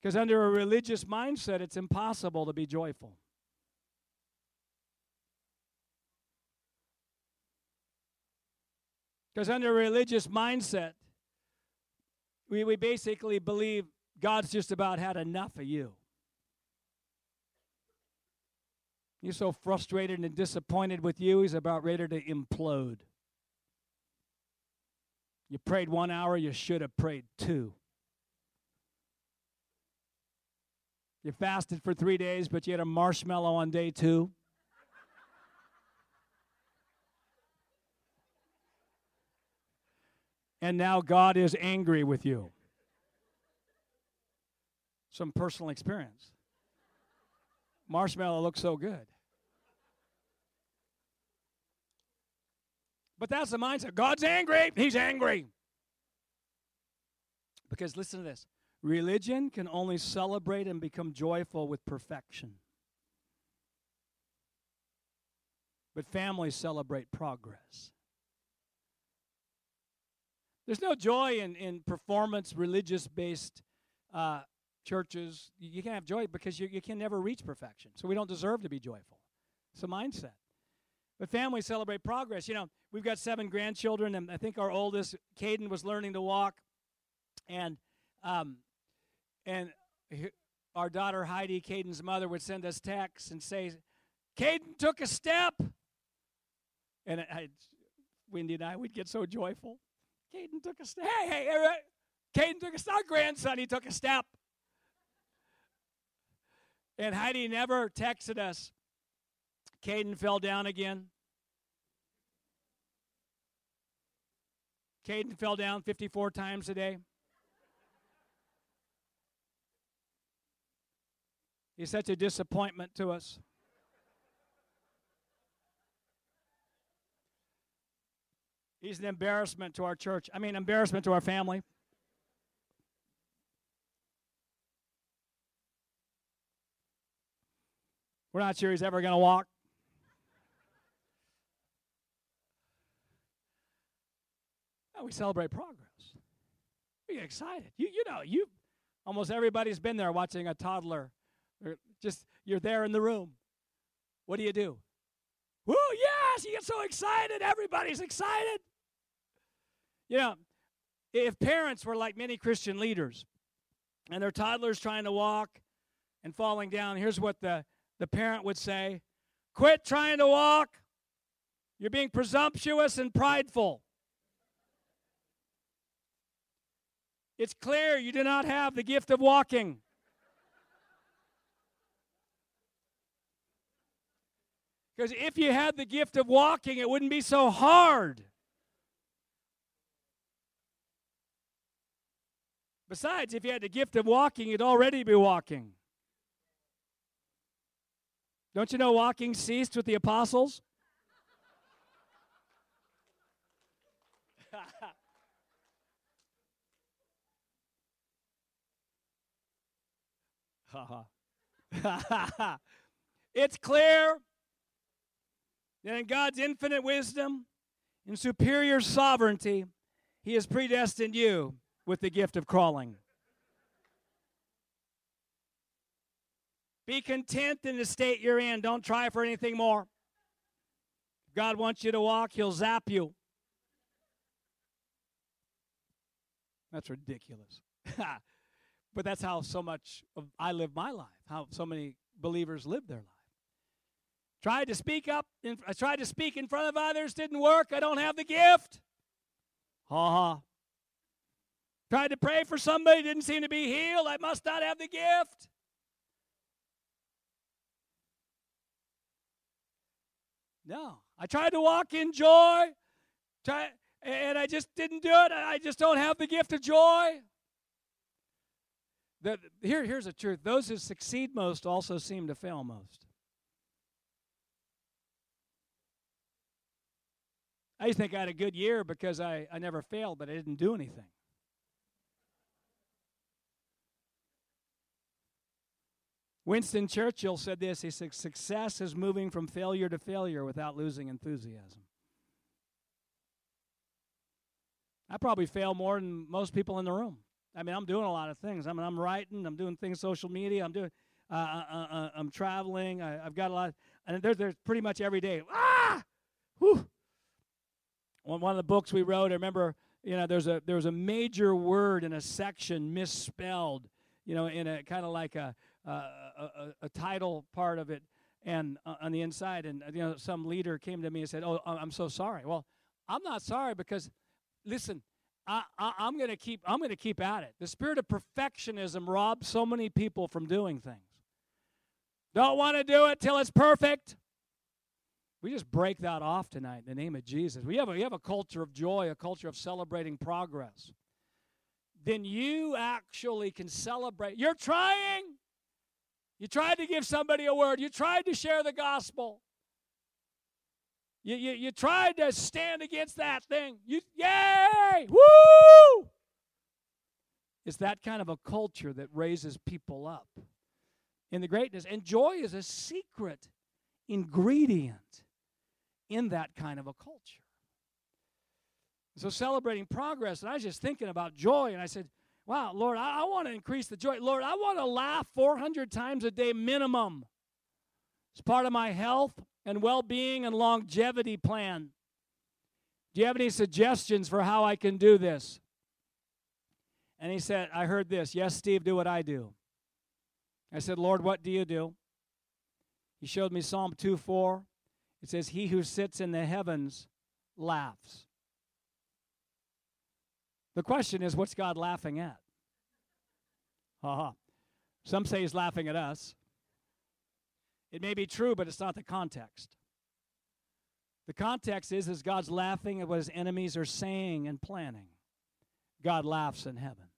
Speaker 2: Because under a religious mindset, it's impossible to be joyful. Because under a religious mindset, we, we basically believe God's just about had enough of you. You're so frustrated and disappointed with you, he's about ready to implode. You prayed one hour, you should have prayed two. You fasted for three days, but you had a marshmallow on day two. and now God is angry with you. Some personal experience. Marshmallow looks so good. But that's the mindset. God's angry. He's angry. Because listen to this religion can only celebrate and become joyful with perfection. But families celebrate progress. There's no joy in, in performance, religious based uh, churches. You can't have joy because you, you can never reach perfection. So we don't deserve to be joyful. It's a mindset. But families celebrate progress. You know, we've got seven grandchildren, and I think our oldest, Caden, was learning to walk. And um, and our daughter Heidi, Caden's mother, would send us texts and say, Caden took a step. And I, Wendy and I would get so joyful. Caden took a step. Hey, hey, Caden took a step. Our grandson, he took a step. And Heidi never texted us. Caden fell down again. Caden fell down 54 times a day. He's such a disappointment to us. He's an embarrassment to our church. I mean, embarrassment to our family. We're not sure he's ever going to walk. Oh, we celebrate progress. We get excited. You, you know, you almost everybody's been there watching a toddler. Or just you're there in the room. What do you do? Woo, yes, you get so excited. Everybody's excited. You know, if parents were like many Christian leaders and their toddlers trying to walk and falling down, here's what the the parent would say Quit trying to walk. You're being presumptuous and prideful. It's clear you do not have the gift of walking. Because if you had the gift of walking, it wouldn't be so hard. Besides, if you had the gift of walking, you'd already be walking. Don't you know walking ceased with the apostles? it's clear that in God's infinite wisdom and superior sovereignty, He has predestined you with the gift of crawling. Be content in the state you're in. Don't try for anything more. God wants you to walk, He'll zap you. That's ridiculous. but that's how so much of I live my life, how so many believers live their life. Tried to speak up, in, I tried to speak in front of others, didn't work. I don't have the gift. Ha ha. Tried to pray for somebody, didn't seem to be healed. I must not have the gift. No. I tried to walk in joy, try, and I just didn't do it. I just don't have the gift of joy. The, here, here's the truth those who succeed most also seem to fail most. I used to think I had a good year because I, I never failed, but I didn't do anything. Winston Churchill said this he said, Success is moving from failure to failure without losing enthusiasm. I probably fail more than most people in the room. I mean, I'm doing a lot of things. I mean, I'm writing, I'm doing things social media, I'm doing, uh, uh, uh, uh I'm traveling. I, have got a lot, and there's, there's pretty much every day. Ah, whew. One, one of the books we wrote, I remember, you know, there's a there was a major word in a section misspelled, you know, in a kind of like a uh, a, a, title part of it and uh, on the inside and you know some leader came to me and said oh i'm so sorry well i'm not sorry because listen I, I'm going to keep. I'm going to keep at it. The spirit of perfectionism robs so many people from doing things. Don't want to do it till it's perfect. We just break that off tonight in the name of Jesus. We have a, we have a culture of joy, a culture of celebrating progress. Then you actually can celebrate. You're trying. You tried to give somebody a word. You tried to share the gospel. You, you, you tried to stand against that thing. You, yay! Woo! It's that kind of a culture that raises people up in the greatness. And joy is a secret ingredient in that kind of a culture. So, celebrating progress, and I was just thinking about joy, and I said, Wow, Lord, I, I want to increase the joy. Lord, I want to laugh 400 times a day minimum. It's part of my health and well being and longevity plan. Do you have any suggestions for how I can do this? And he said, I heard this. Yes, Steve, do what I do. I said, Lord, what do you do? He showed me Psalm 2 4. It says, He who sits in the heavens laughs. The question is, what's God laughing at? Ha Some say he's laughing at us. It may be true, but it's not the context. The context is, is God's laughing at what his enemies are saying and planning. God laughs in heaven.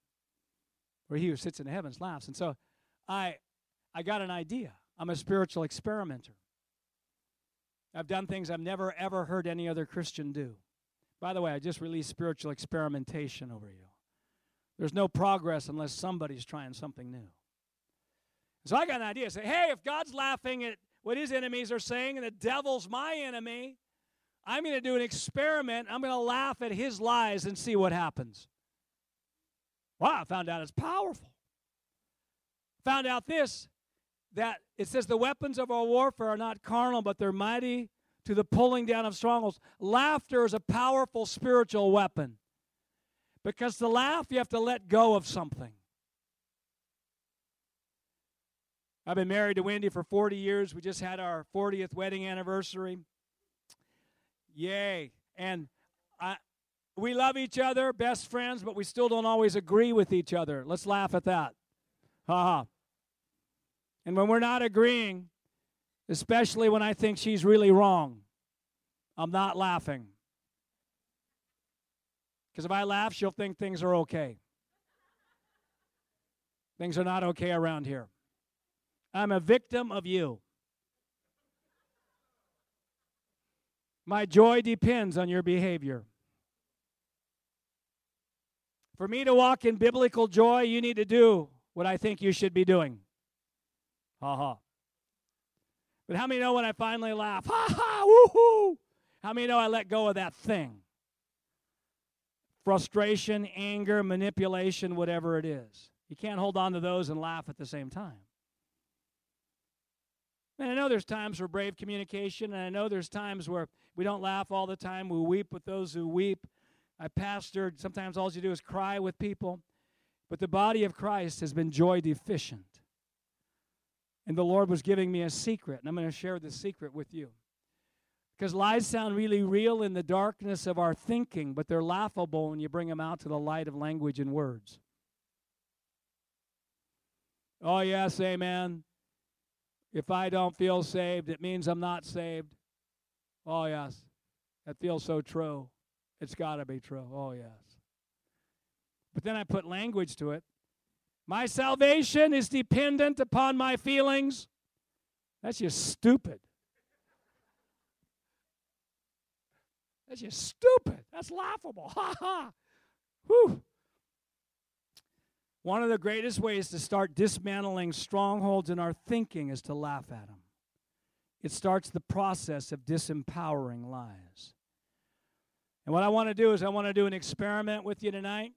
Speaker 2: Where he who sits in the heavens laughs. And so I I got an idea. I'm a spiritual experimenter. I've done things I've never ever heard any other Christian do. By the way, I just released spiritual experimentation over you. There's no progress unless somebody's trying something new. So I got an idea. Say, hey, if God's laughing at what his enemies are saying and the devil's my enemy, I'm going to do an experiment. I'm going to laugh at his lies and see what happens. Wow, I found out it's powerful. Found out this that it says the weapons of our warfare are not carnal, but they're mighty to the pulling down of strongholds. Laughter is a powerful spiritual weapon. Because to laugh, you have to let go of something. I've been married to Wendy for 40 years. We just had our 40th wedding anniversary. Yay. And I, we love each other, best friends, but we still don't always agree with each other. Let's laugh at that. Ha ha. And when we're not agreeing, especially when I think she's really wrong, I'm not laughing. Because if I laugh, she'll think things are okay. Things are not okay around here. I'm a victim of you. My joy depends on your behavior. For me to walk in biblical joy, you need to do what I think you should be doing. Ha ha. But how many know when I finally laugh? Ha ha, woohoo! How many know I let go of that thing? Frustration, anger, manipulation, whatever it is. You can't hold on to those and laugh at the same time. And I know there's times for brave communication, and I know there's times where we don't laugh all the time. We weep with those who weep. I pastored. Sometimes all you do is cry with people. But the body of Christ has been joy deficient. And the Lord was giving me a secret, and I'm going to share the secret with you. Because lies sound really real in the darkness of our thinking, but they're laughable when you bring them out to the light of language and words. Oh, yes, amen. If I don't feel saved, it means I'm not saved. Oh, yes. That feels so true. It's got to be true. Oh, yes. But then I put language to it. My salvation is dependent upon my feelings. That's just stupid. That's just stupid. That's laughable. Ha ha. Whew. One of the greatest ways to start dismantling strongholds in our thinking is to laugh at them. It starts the process of disempowering lies. And what I want to do is, I want to do an experiment with you tonight.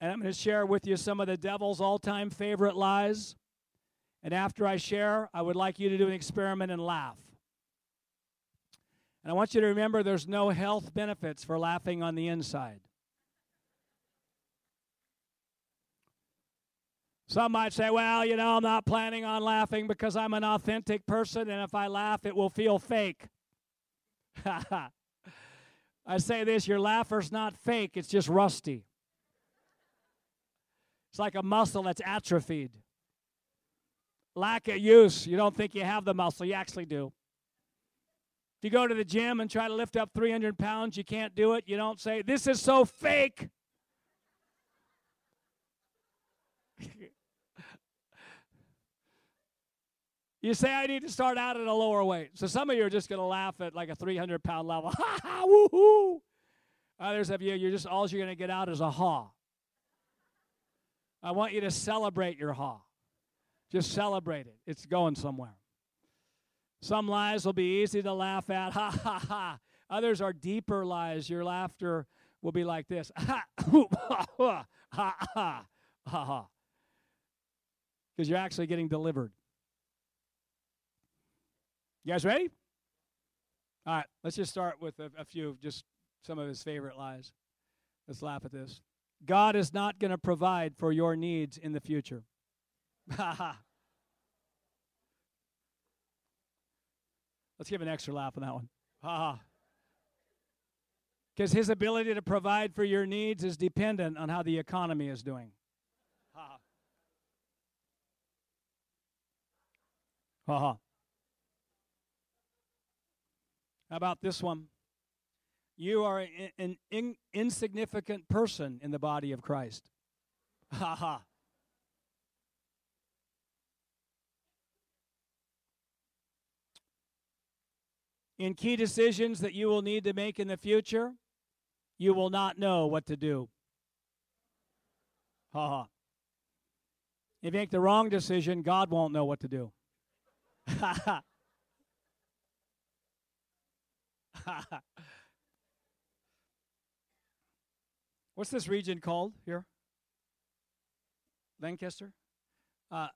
Speaker 2: And I'm going to share with you some of the devil's all time favorite lies. And after I share, I would like you to do an experiment and laugh. And I want you to remember there's no health benefits for laughing on the inside. Some might say, well, you know, I'm not planning on laughing because I'm an authentic person, and if I laugh, it will feel fake. I say this your laugher's not fake, it's just rusty. It's like a muscle that's atrophied. Lack of use. You don't think you have the muscle, you actually do. If you go to the gym and try to lift up 300 pounds, you can't do it. You don't say, This is so fake. you say, I need to start out at a lower weight. So some of you are just going to laugh at like a 300 pound level. Ha ha, woohoo. Others of you, you're just, all you're going to get out is a ha. I want you to celebrate your ha. Just celebrate it. It's going somewhere. Some lies will be easy to laugh at. Ha ha ha. Others are deeper lies. Your laughter will be like this. Ha ha ha ha ha ha. Because you're actually getting delivered. You guys ready? All right, let's just start with a, a few, just some of his favorite lies. Let's laugh at this. God is not going to provide for your needs in the future. Let's give an extra laugh on that one. Because his ability to provide for your needs is dependent on how the economy is doing. How about this one? You are an in, insignificant person in the body of Christ. Ha ha. In key decisions that you will need to make in the future, you will not know what to do. Ha ha. If you make the wrong decision, God won't know what to do. Ha ha. What's this region called here? Lancaster? Uh,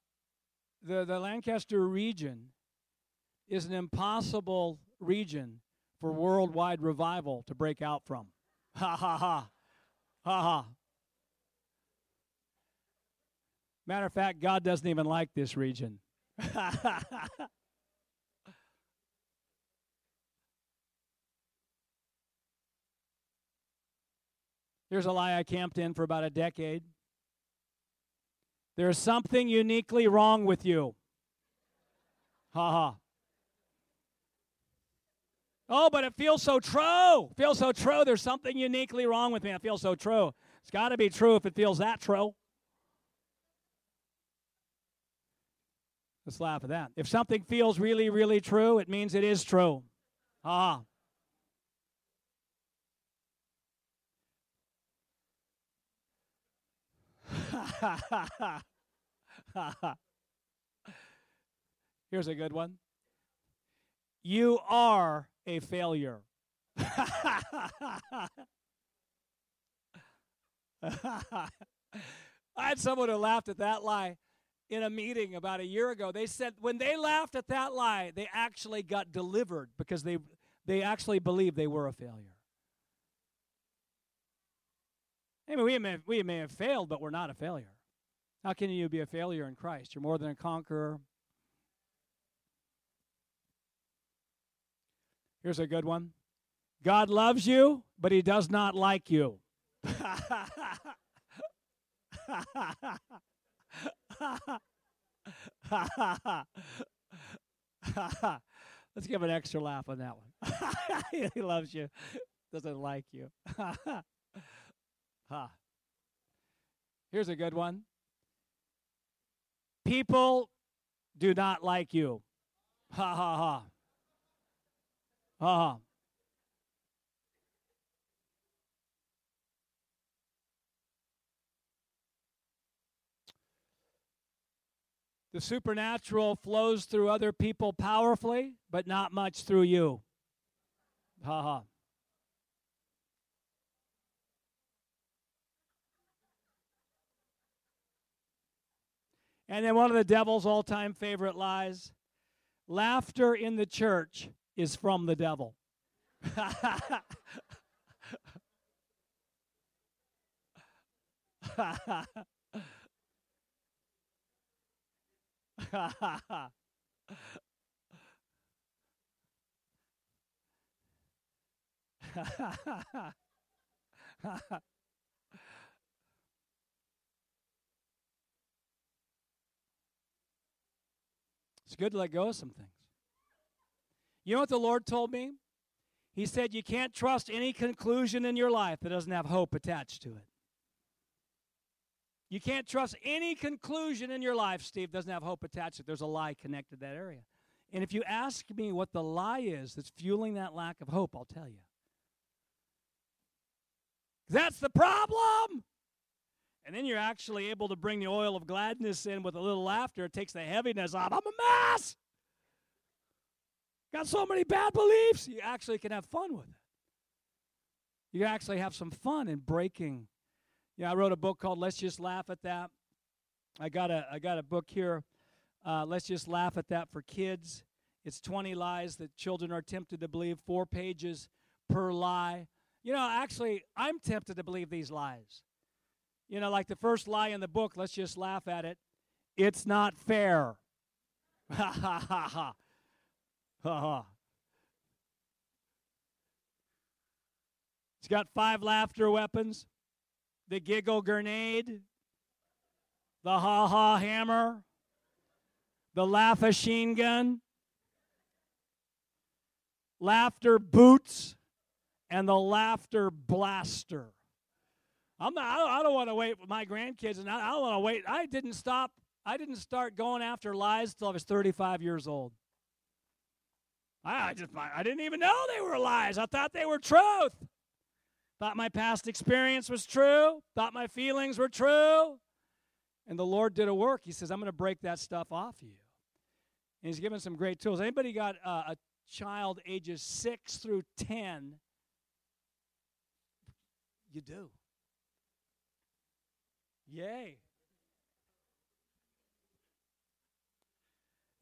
Speaker 2: the, the Lancaster region is an impossible region for worldwide revival to break out from. Ha ha ha. Ha ha. Matter of fact, God doesn't even like this region. Here's a lie I camped in for about a decade. There's something uniquely wrong with you. Ha ha. Oh, but it feels so true. Feels so true. There's something uniquely wrong with me. It feels so true. It's got to be true if it feels that true. Let's laugh at that. If something feels really, really true, it means it is true. Ah. Here's a good one. You are a failure. I had someone who laughed at that lie in a meeting about a year ago. They said when they laughed at that lie, they actually got delivered because they they actually believed they were a failure. I mean, we may, we may have failed, but we're not a failure. How can you be a failure in Christ? You're more than a conqueror. Here's a good one God loves you, but he does not like you. Let's give an extra laugh on that one. he loves you, doesn't like you. Ha. Here's a good one. People do not like you. Ha ha ha. Ha ha. The supernatural flows through other people powerfully, but not much through you. Ha ha. And then one of the devil's all time favorite lies laughter in the church is from the devil. it's good to let go of some things. You know what the Lord told me? He said, You can't trust any conclusion in your life that doesn't have hope attached to it. You can't trust any conclusion in your life, Steve, doesn't have hope attached to it. There's a lie connected to that area. And if you ask me what the lie is that's fueling that lack of hope, I'll tell you. That's the problem. And then you're actually able to bring the oil of gladness in with a little laughter. It takes the heaviness off. I'm a mess. Got so many bad beliefs. You actually can have fun with it. You actually have some fun in breaking. Yeah, I wrote a book called Let's Just Laugh at That. I got a I got a book here. Uh, Let's just laugh at that for kids. It's 20 lies that children are tempted to believe, four pages per lie. You know, actually, I'm tempted to believe these lies. You know, like the first lie in the book, let's just laugh at it. It's not fair. Ha ha ha ha. Ha ha. It's got five laughter weapons the giggle grenade, the ha ha hammer, the laugh machine gun, laughter boots, and the laughter blaster. I'm not, I don't, I don't want to wait with my grandkids, and I, I don't want to wait. I didn't stop. I didn't start going after lies until I was 35 years old. I, I just I didn't even know they were lies. I thought they were truth. Thought my past experience was true. Thought my feelings were true. And the Lord did a work. He says, I'm going to break that stuff off you. And He's given some great tools. Anybody got uh, a child ages 6 through 10? You do. Yay.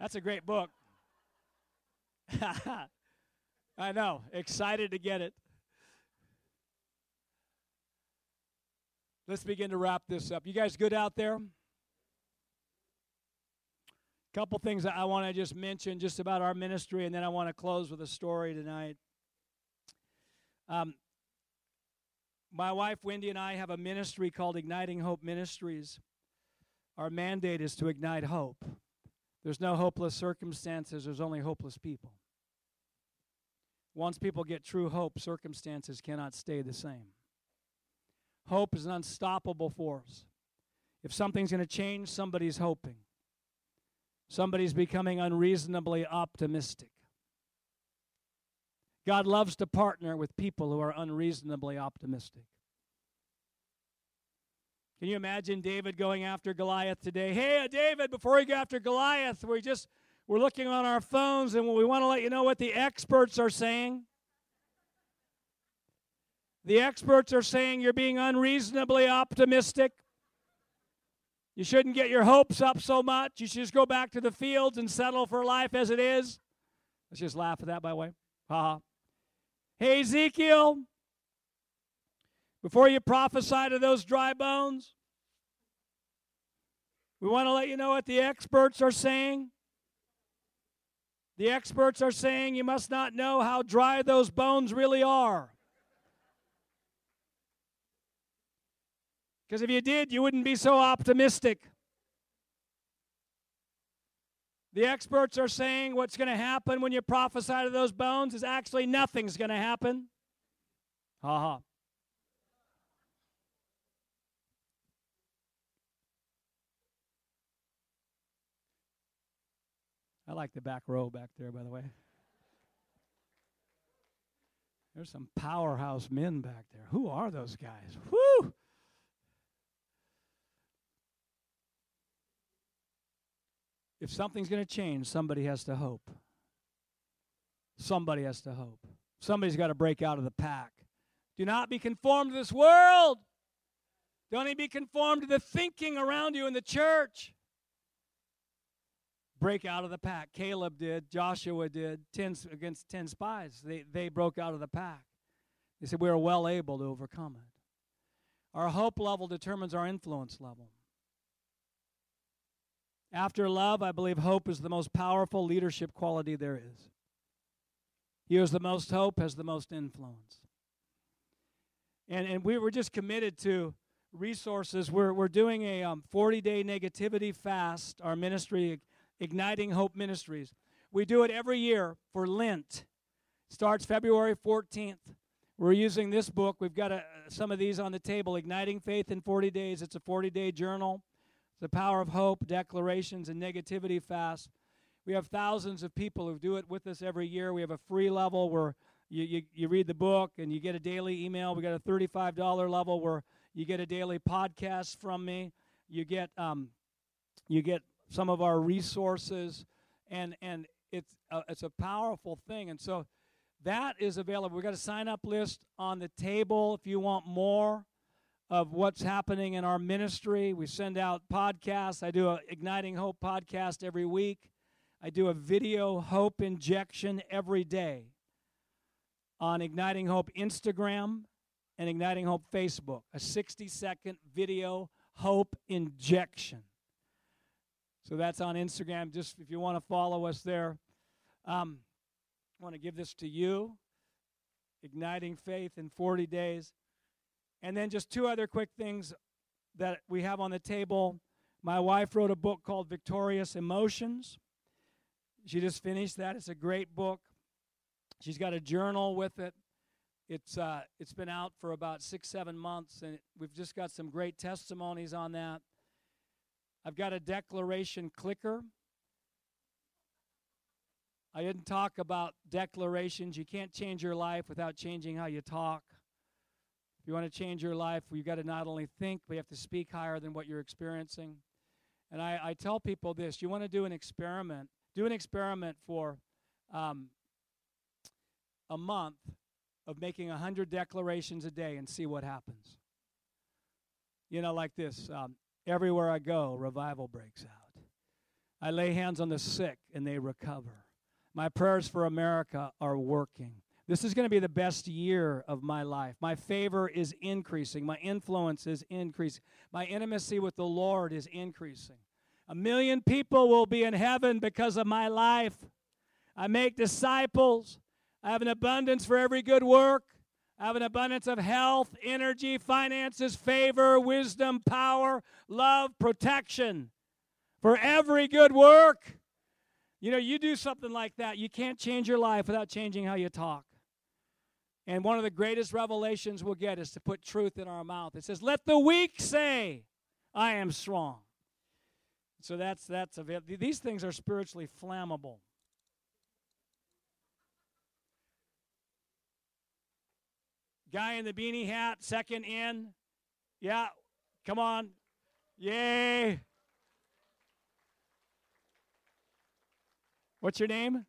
Speaker 2: That's a great book. I know. Excited to get it. Let's begin to wrap this up. You guys good out there? Couple things that I want to just mention just about our ministry, and then I want to close with a story tonight. Um, my wife Wendy and I have a ministry called Igniting Hope Ministries. Our mandate is to ignite hope. There's no hopeless circumstances, there's only hopeless people. Once people get true hope, circumstances cannot stay the same. Hope is an unstoppable force. If something's going to change, somebody's hoping. Somebody's becoming unreasonably optimistic. God loves to partner with people who are unreasonably optimistic. Can you imagine David going after Goliath today? Hey, uh, David, before you go after Goliath, we just we're looking on our phones and we want to let you know what the experts are saying. The experts are saying you're being unreasonably optimistic. You shouldn't get your hopes up so much. You should just go back to the fields and settle for life as it is. Let's just laugh at that, by the way. Ha ha. Hey, Ezekiel, before you prophesy to those dry bones, we want to let you know what the experts are saying. The experts are saying you must not know how dry those bones really are. Because if you did, you wouldn't be so optimistic. The experts are saying what's going to happen when you prophesy to those bones is actually nothing's going to happen. Ha ha. I like the back row back there, by the way. There's some powerhouse men back there. Who are those guys? Whoo! If something's going to change, somebody has to hope. Somebody has to hope. Somebody's got to break out of the pack. Do not be conformed to this world. Don't even be conformed to the thinking around you in the church. Break out of the pack. Caleb did. Joshua did. Ten against ten spies. They, they broke out of the pack. They said, We are well able to overcome it. Our hope level determines our influence level. After love, I believe hope is the most powerful leadership quality there is. He who has the most hope has the most influence. And, and we were just committed to resources. We're, we're doing a um, 40 day negativity fast, our ministry, Igniting Hope Ministries. We do it every year for Lent. Starts February 14th. We're using this book. We've got a, some of these on the table Igniting Faith in 40 Days. It's a 40 day journal. The Power of Hope, Declarations, and Negativity Fast. We have thousands of people who do it with us every year. We have a free level where you, you, you read the book and you get a daily email. We got a $35 level where you get a daily podcast from me. You get um, you get some of our resources, and and it's a, it's a powerful thing. And so that is available. We've got a sign up list on the table if you want more of what's happening in our ministry. We send out podcasts. I do a Igniting Hope podcast every week. I do a video hope injection every day on Igniting Hope Instagram and Igniting Hope Facebook. A 60 second video hope injection. So that's on Instagram. Just if you want to follow us there. Um, I want to give this to you Igniting Faith in 40 Days. And then just two other quick things that we have on the table. My wife wrote a book called Victorious Emotions. She just finished that. It's a great book. She's got a journal with it. It's uh, it's been out for about six seven months, and we've just got some great testimonies on that. I've got a declaration clicker. I didn't talk about declarations. You can't change your life without changing how you talk. If you want to change your life, you've got to not only think, but you have to speak higher than what you're experiencing. And I, I tell people this you want to do an experiment, do an experiment for um, a month of making 100 declarations a day and see what happens. You know, like this um, everywhere I go, revival breaks out. I lay hands on the sick and they recover. My prayers for America are working. This is going to be the best year of my life. My favor is increasing. My influence is increasing. My intimacy with the Lord is increasing. A million people will be in heaven because of my life. I make disciples. I have an abundance for every good work. I have an abundance of health, energy, finances, favor, wisdom, power, love, protection for every good work. You know, you do something like that, you can't change your life without changing how you talk. And one of the greatest revelations we'll get is to put truth in our mouth. It says, "Let the weak say, I am strong." So that's that's available. These things are spiritually flammable. Guy in the beanie hat, second in. Yeah, come on. Yay. What's your name?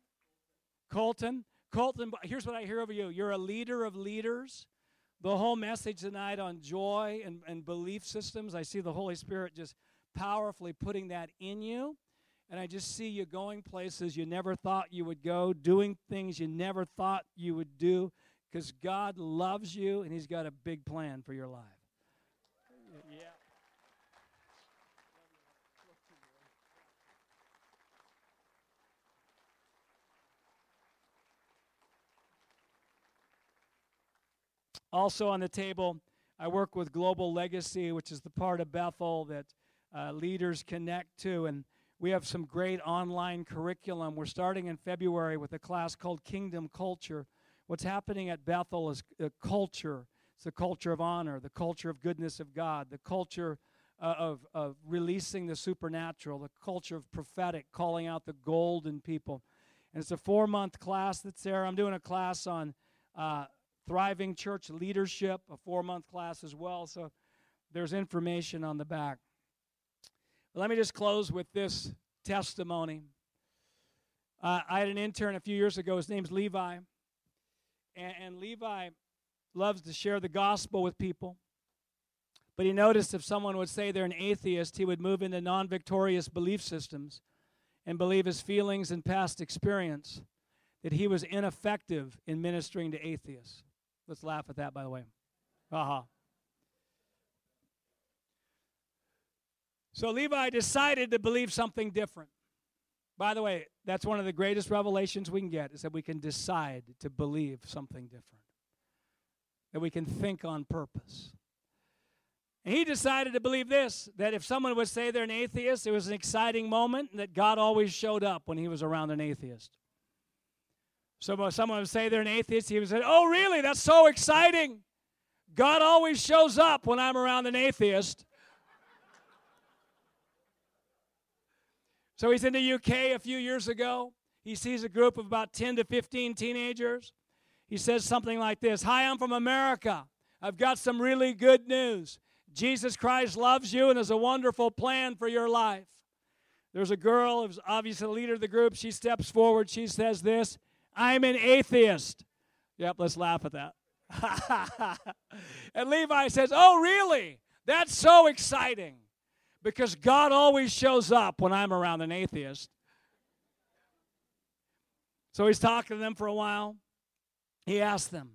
Speaker 2: Colton. Colton, here's what I hear over you. You're a leader of leaders. The whole message tonight on joy and, and belief systems, I see the Holy Spirit just powerfully putting that in you. And I just see you going places you never thought you would go, doing things you never thought you would do, because God loves you and He's got a big plan for your life. Also on the table, I work with Global Legacy, which is the part of Bethel that uh, leaders connect to. And we have some great online curriculum. We're starting in February with a class called Kingdom Culture. What's happening at Bethel is a culture. It's the culture of honor, the culture of goodness of God, the culture uh, of, of releasing the supernatural, the culture of prophetic, calling out the gold in people. And it's a four month class that's there. I'm doing a class on uh, thriving church leadership, a four month class as well. So there's information on the back. Let me just close with this testimony. Uh, I had an intern a few years ago. His name's Levi. And, and Levi loves to share the gospel with people. But he noticed if someone would say they're an atheist, he would move into non victorious belief systems and believe his feelings and past experience that he was ineffective in ministering to atheists. Let's laugh at that, by the way. Uh huh. So Levi decided to believe something different. By the way, that's one of the greatest revelations we can get is that we can decide to believe something different. that we can think on purpose. And he decided to believe this that if someone would say they're an atheist, it was an exciting moment, and that God always showed up when he was around an atheist. So uh, someone would say they're an atheist, he would say, Oh, really? That's so exciting. God always shows up when I'm around an atheist. so he's in the UK a few years ago. He sees a group of about 10 to 15 teenagers. He says something like this Hi, I'm from America. I've got some really good news. Jesus Christ loves you and has a wonderful plan for your life. There's a girl who's obviously the leader of the group. She steps forward. She says this I'm an atheist. Yep, let's laugh at that. and Levi says, Oh, really? That's so exciting because God always shows up when I'm around an atheist. So he's talking to them for a while. He asked them,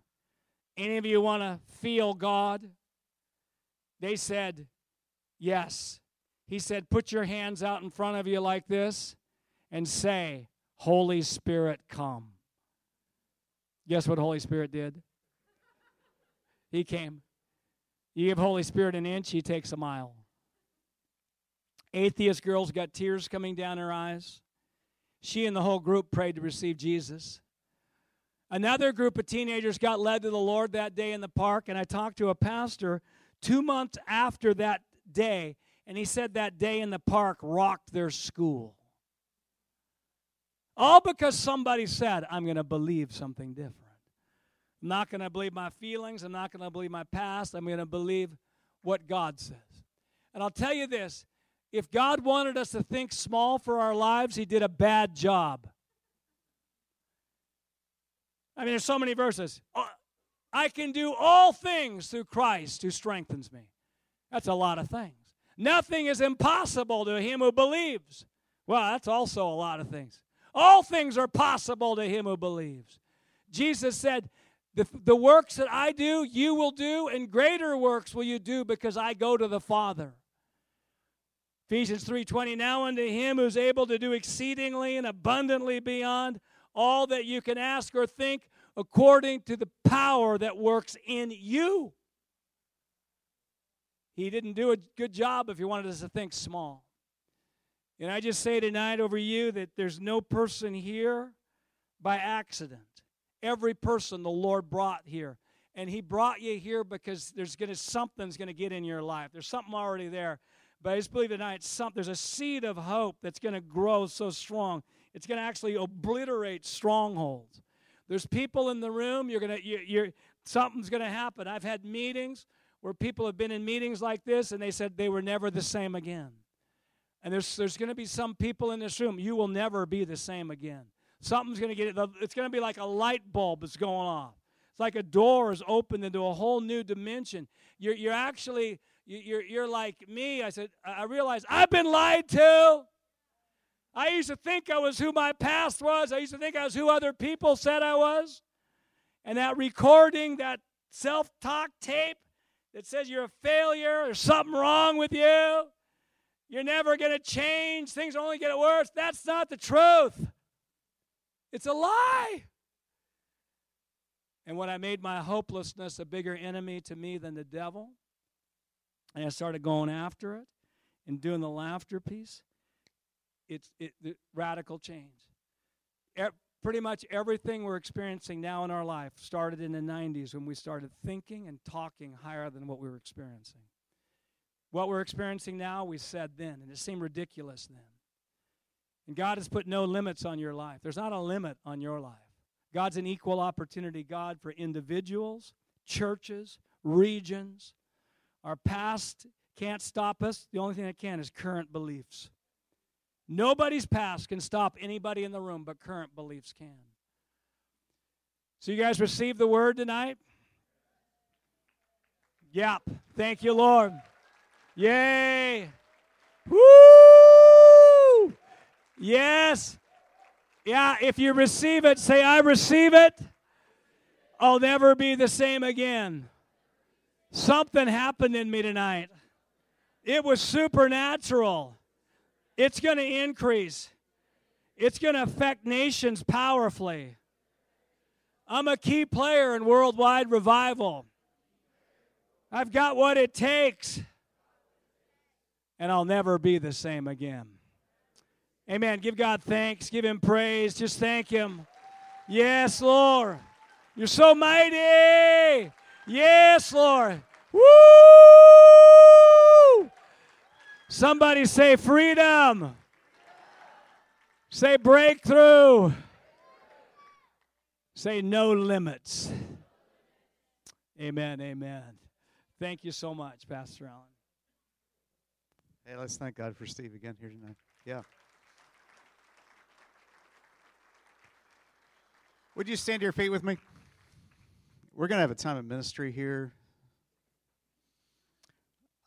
Speaker 2: Any of you want to feel God? They said, Yes. He said, Put your hands out in front of you like this and say, Holy Spirit, come. Guess what Holy Spirit did? He came. You give Holy Spirit an inch, he takes a mile. Atheist girl's got tears coming down her eyes. She and the whole group prayed to receive Jesus. Another group of teenagers got led to the Lord that day in the park, and I talked to a pastor two months after that day, and he said that day in the park rocked their school. All because somebody said, I'm going to believe something different. I'm not going to believe my feelings. I'm not going to believe my past. I'm going to believe what God says. And I'll tell you this if God wanted us to think small for our lives, He did a bad job. I mean, there's so many verses. Uh, I can do all things through Christ who strengthens me. That's a lot of things. Nothing is impossible to him who believes. Well, that's also a lot of things. All things are possible to him who believes. Jesus said, the, the works that I do, you will do, and greater works will you do because I go to the Father. Ephesians 3:20 Now unto him who's able to do exceedingly and abundantly beyond all that you can ask or think according to the power that works in you. He didn't do a good job if he wanted us to think small. And I just say tonight over you that there's no person here by accident. Every person the Lord brought here. And he brought you here because there's gonna something's gonna get in your life. There's something already there. But I just believe tonight some, there's a seed of hope that's gonna grow so strong. It's gonna actually obliterate strongholds. There's people in the room, you're gonna you, you're something's gonna happen. I've had meetings where people have been in meetings like this and they said they were never the same again. And there's, there's going to be some people in this room, you will never be the same again. Something's going to get, it. it's going to be like a light bulb that's going off. It's like a door is opened into a whole new dimension. You're, you're actually, you're, you're like me. I said, I realized I've been lied to. I used to think I was who my past was. I used to think I was who other people said I was. And that recording, that self talk tape that says you're a failure, there's something wrong with you, you're never going to change, things are only get worse. That's not the truth. It's a lie. And when I made my hopelessness a bigger enemy to me than the devil, and I started going after it and doing the laughter piece, it's it, the radical change. Pretty much everything we're experiencing now in our life started in the 90s when we started thinking and talking higher than what we were experiencing. What we're experiencing now, we said then, and it seemed ridiculous then. And God has put no limits on your life. There's not a limit on your life. God's an equal opportunity God for individuals, churches, regions. Our past can't stop us. The only thing that can is current beliefs. Nobody's past can stop anybody in the room, but current beliefs can. So, you guys received the word tonight? Yep. Thank you, Lord. Yay. Woo! Yes. Yeah, if you receive it, say, I receive it. I'll never be the same again. Something happened in me tonight. It was supernatural. It's going to increase. It's going to affect nations powerfully. I'm a key player in worldwide revival. I've got what it takes. And I'll never be the same again. Amen. Give God thanks. Give Him praise. Just thank Him. Yes, Lord. You're so mighty. Yes, Lord. Woo! Somebody say freedom. Say breakthrough. Say no limits. Amen. Amen. Thank you so much, Pastor Allen.
Speaker 3: Hey, let's thank God for Steve again here tonight. Yeah. Would you stand to your feet with me? We're going to have a time of ministry here.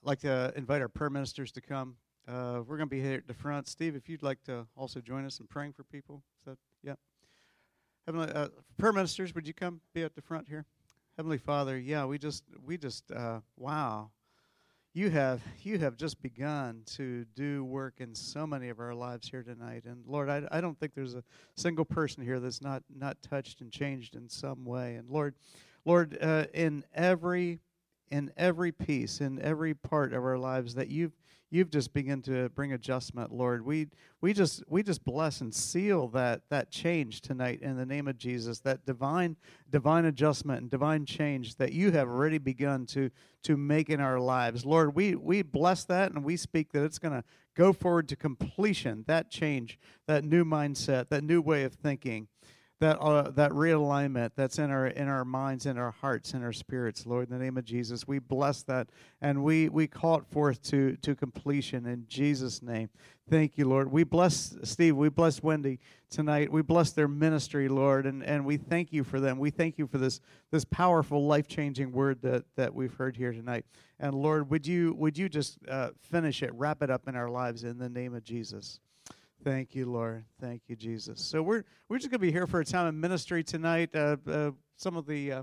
Speaker 3: I'd like to invite our prayer ministers to come. Uh, we're going to be here at the front. Steve, if you'd like to also join us in praying for people. Is that, yeah. Heavenly, uh, prayer ministers, would you come be at the front here? Heavenly Father, yeah, we just, we just, uh, wow you have you have just begun to do work in so many of our lives here tonight. And lord i, I don't think there's a single person here that's not not touched and changed in some way. And lord lord uh, in every in every piece in every part of our lives that you've you've just begun to bring adjustment, Lord. We we just we just bless and seal that that change tonight in the name of Jesus. That divine divine adjustment and divine change that you have already begun to to make in our lives, Lord. We we bless that and we speak that it's going to go forward to completion. That change, that new mindset, that new way of thinking that uh, that realignment that's in our in our minds, in our hearts, in our spirits, Lord, in the name of Jesus, we bless that and we we call it forth to to completion in Jesus' name. Thank you, Lord. We bless Steve. We bless Wendy tonight. We bless their ministry, Lord, and, and we thank you for them. We thank you for this this powerful, life changing word that that we've heard here tonight. And Lord, would you would you just uh, finish it, wrap it up in our lives in the name of Jesus. Thank you, Lord. Thank you, Jesus. So we're we're just going to be here for a time of ministry tonight. Uh, uh, some of the uh,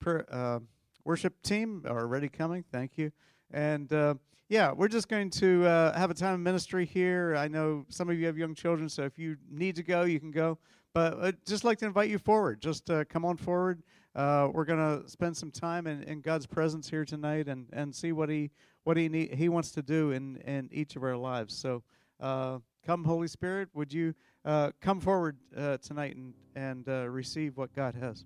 Speaker 3: per, uh, worship team are already coming. Thank you. And uh, yeah, we're just going to uh, have a time of ministry here. I know some of you have young children, so if you need to go, you can go. But I'd just like to invite you forward. Just come on forward. we're going to spend some time in, in God's presence here tonight and, and see what he what he need, he wants to do in, in each of our lives. So. Come, Holy Spirit, would you uh, come forward uh, tonight and, and uh, receive what God has?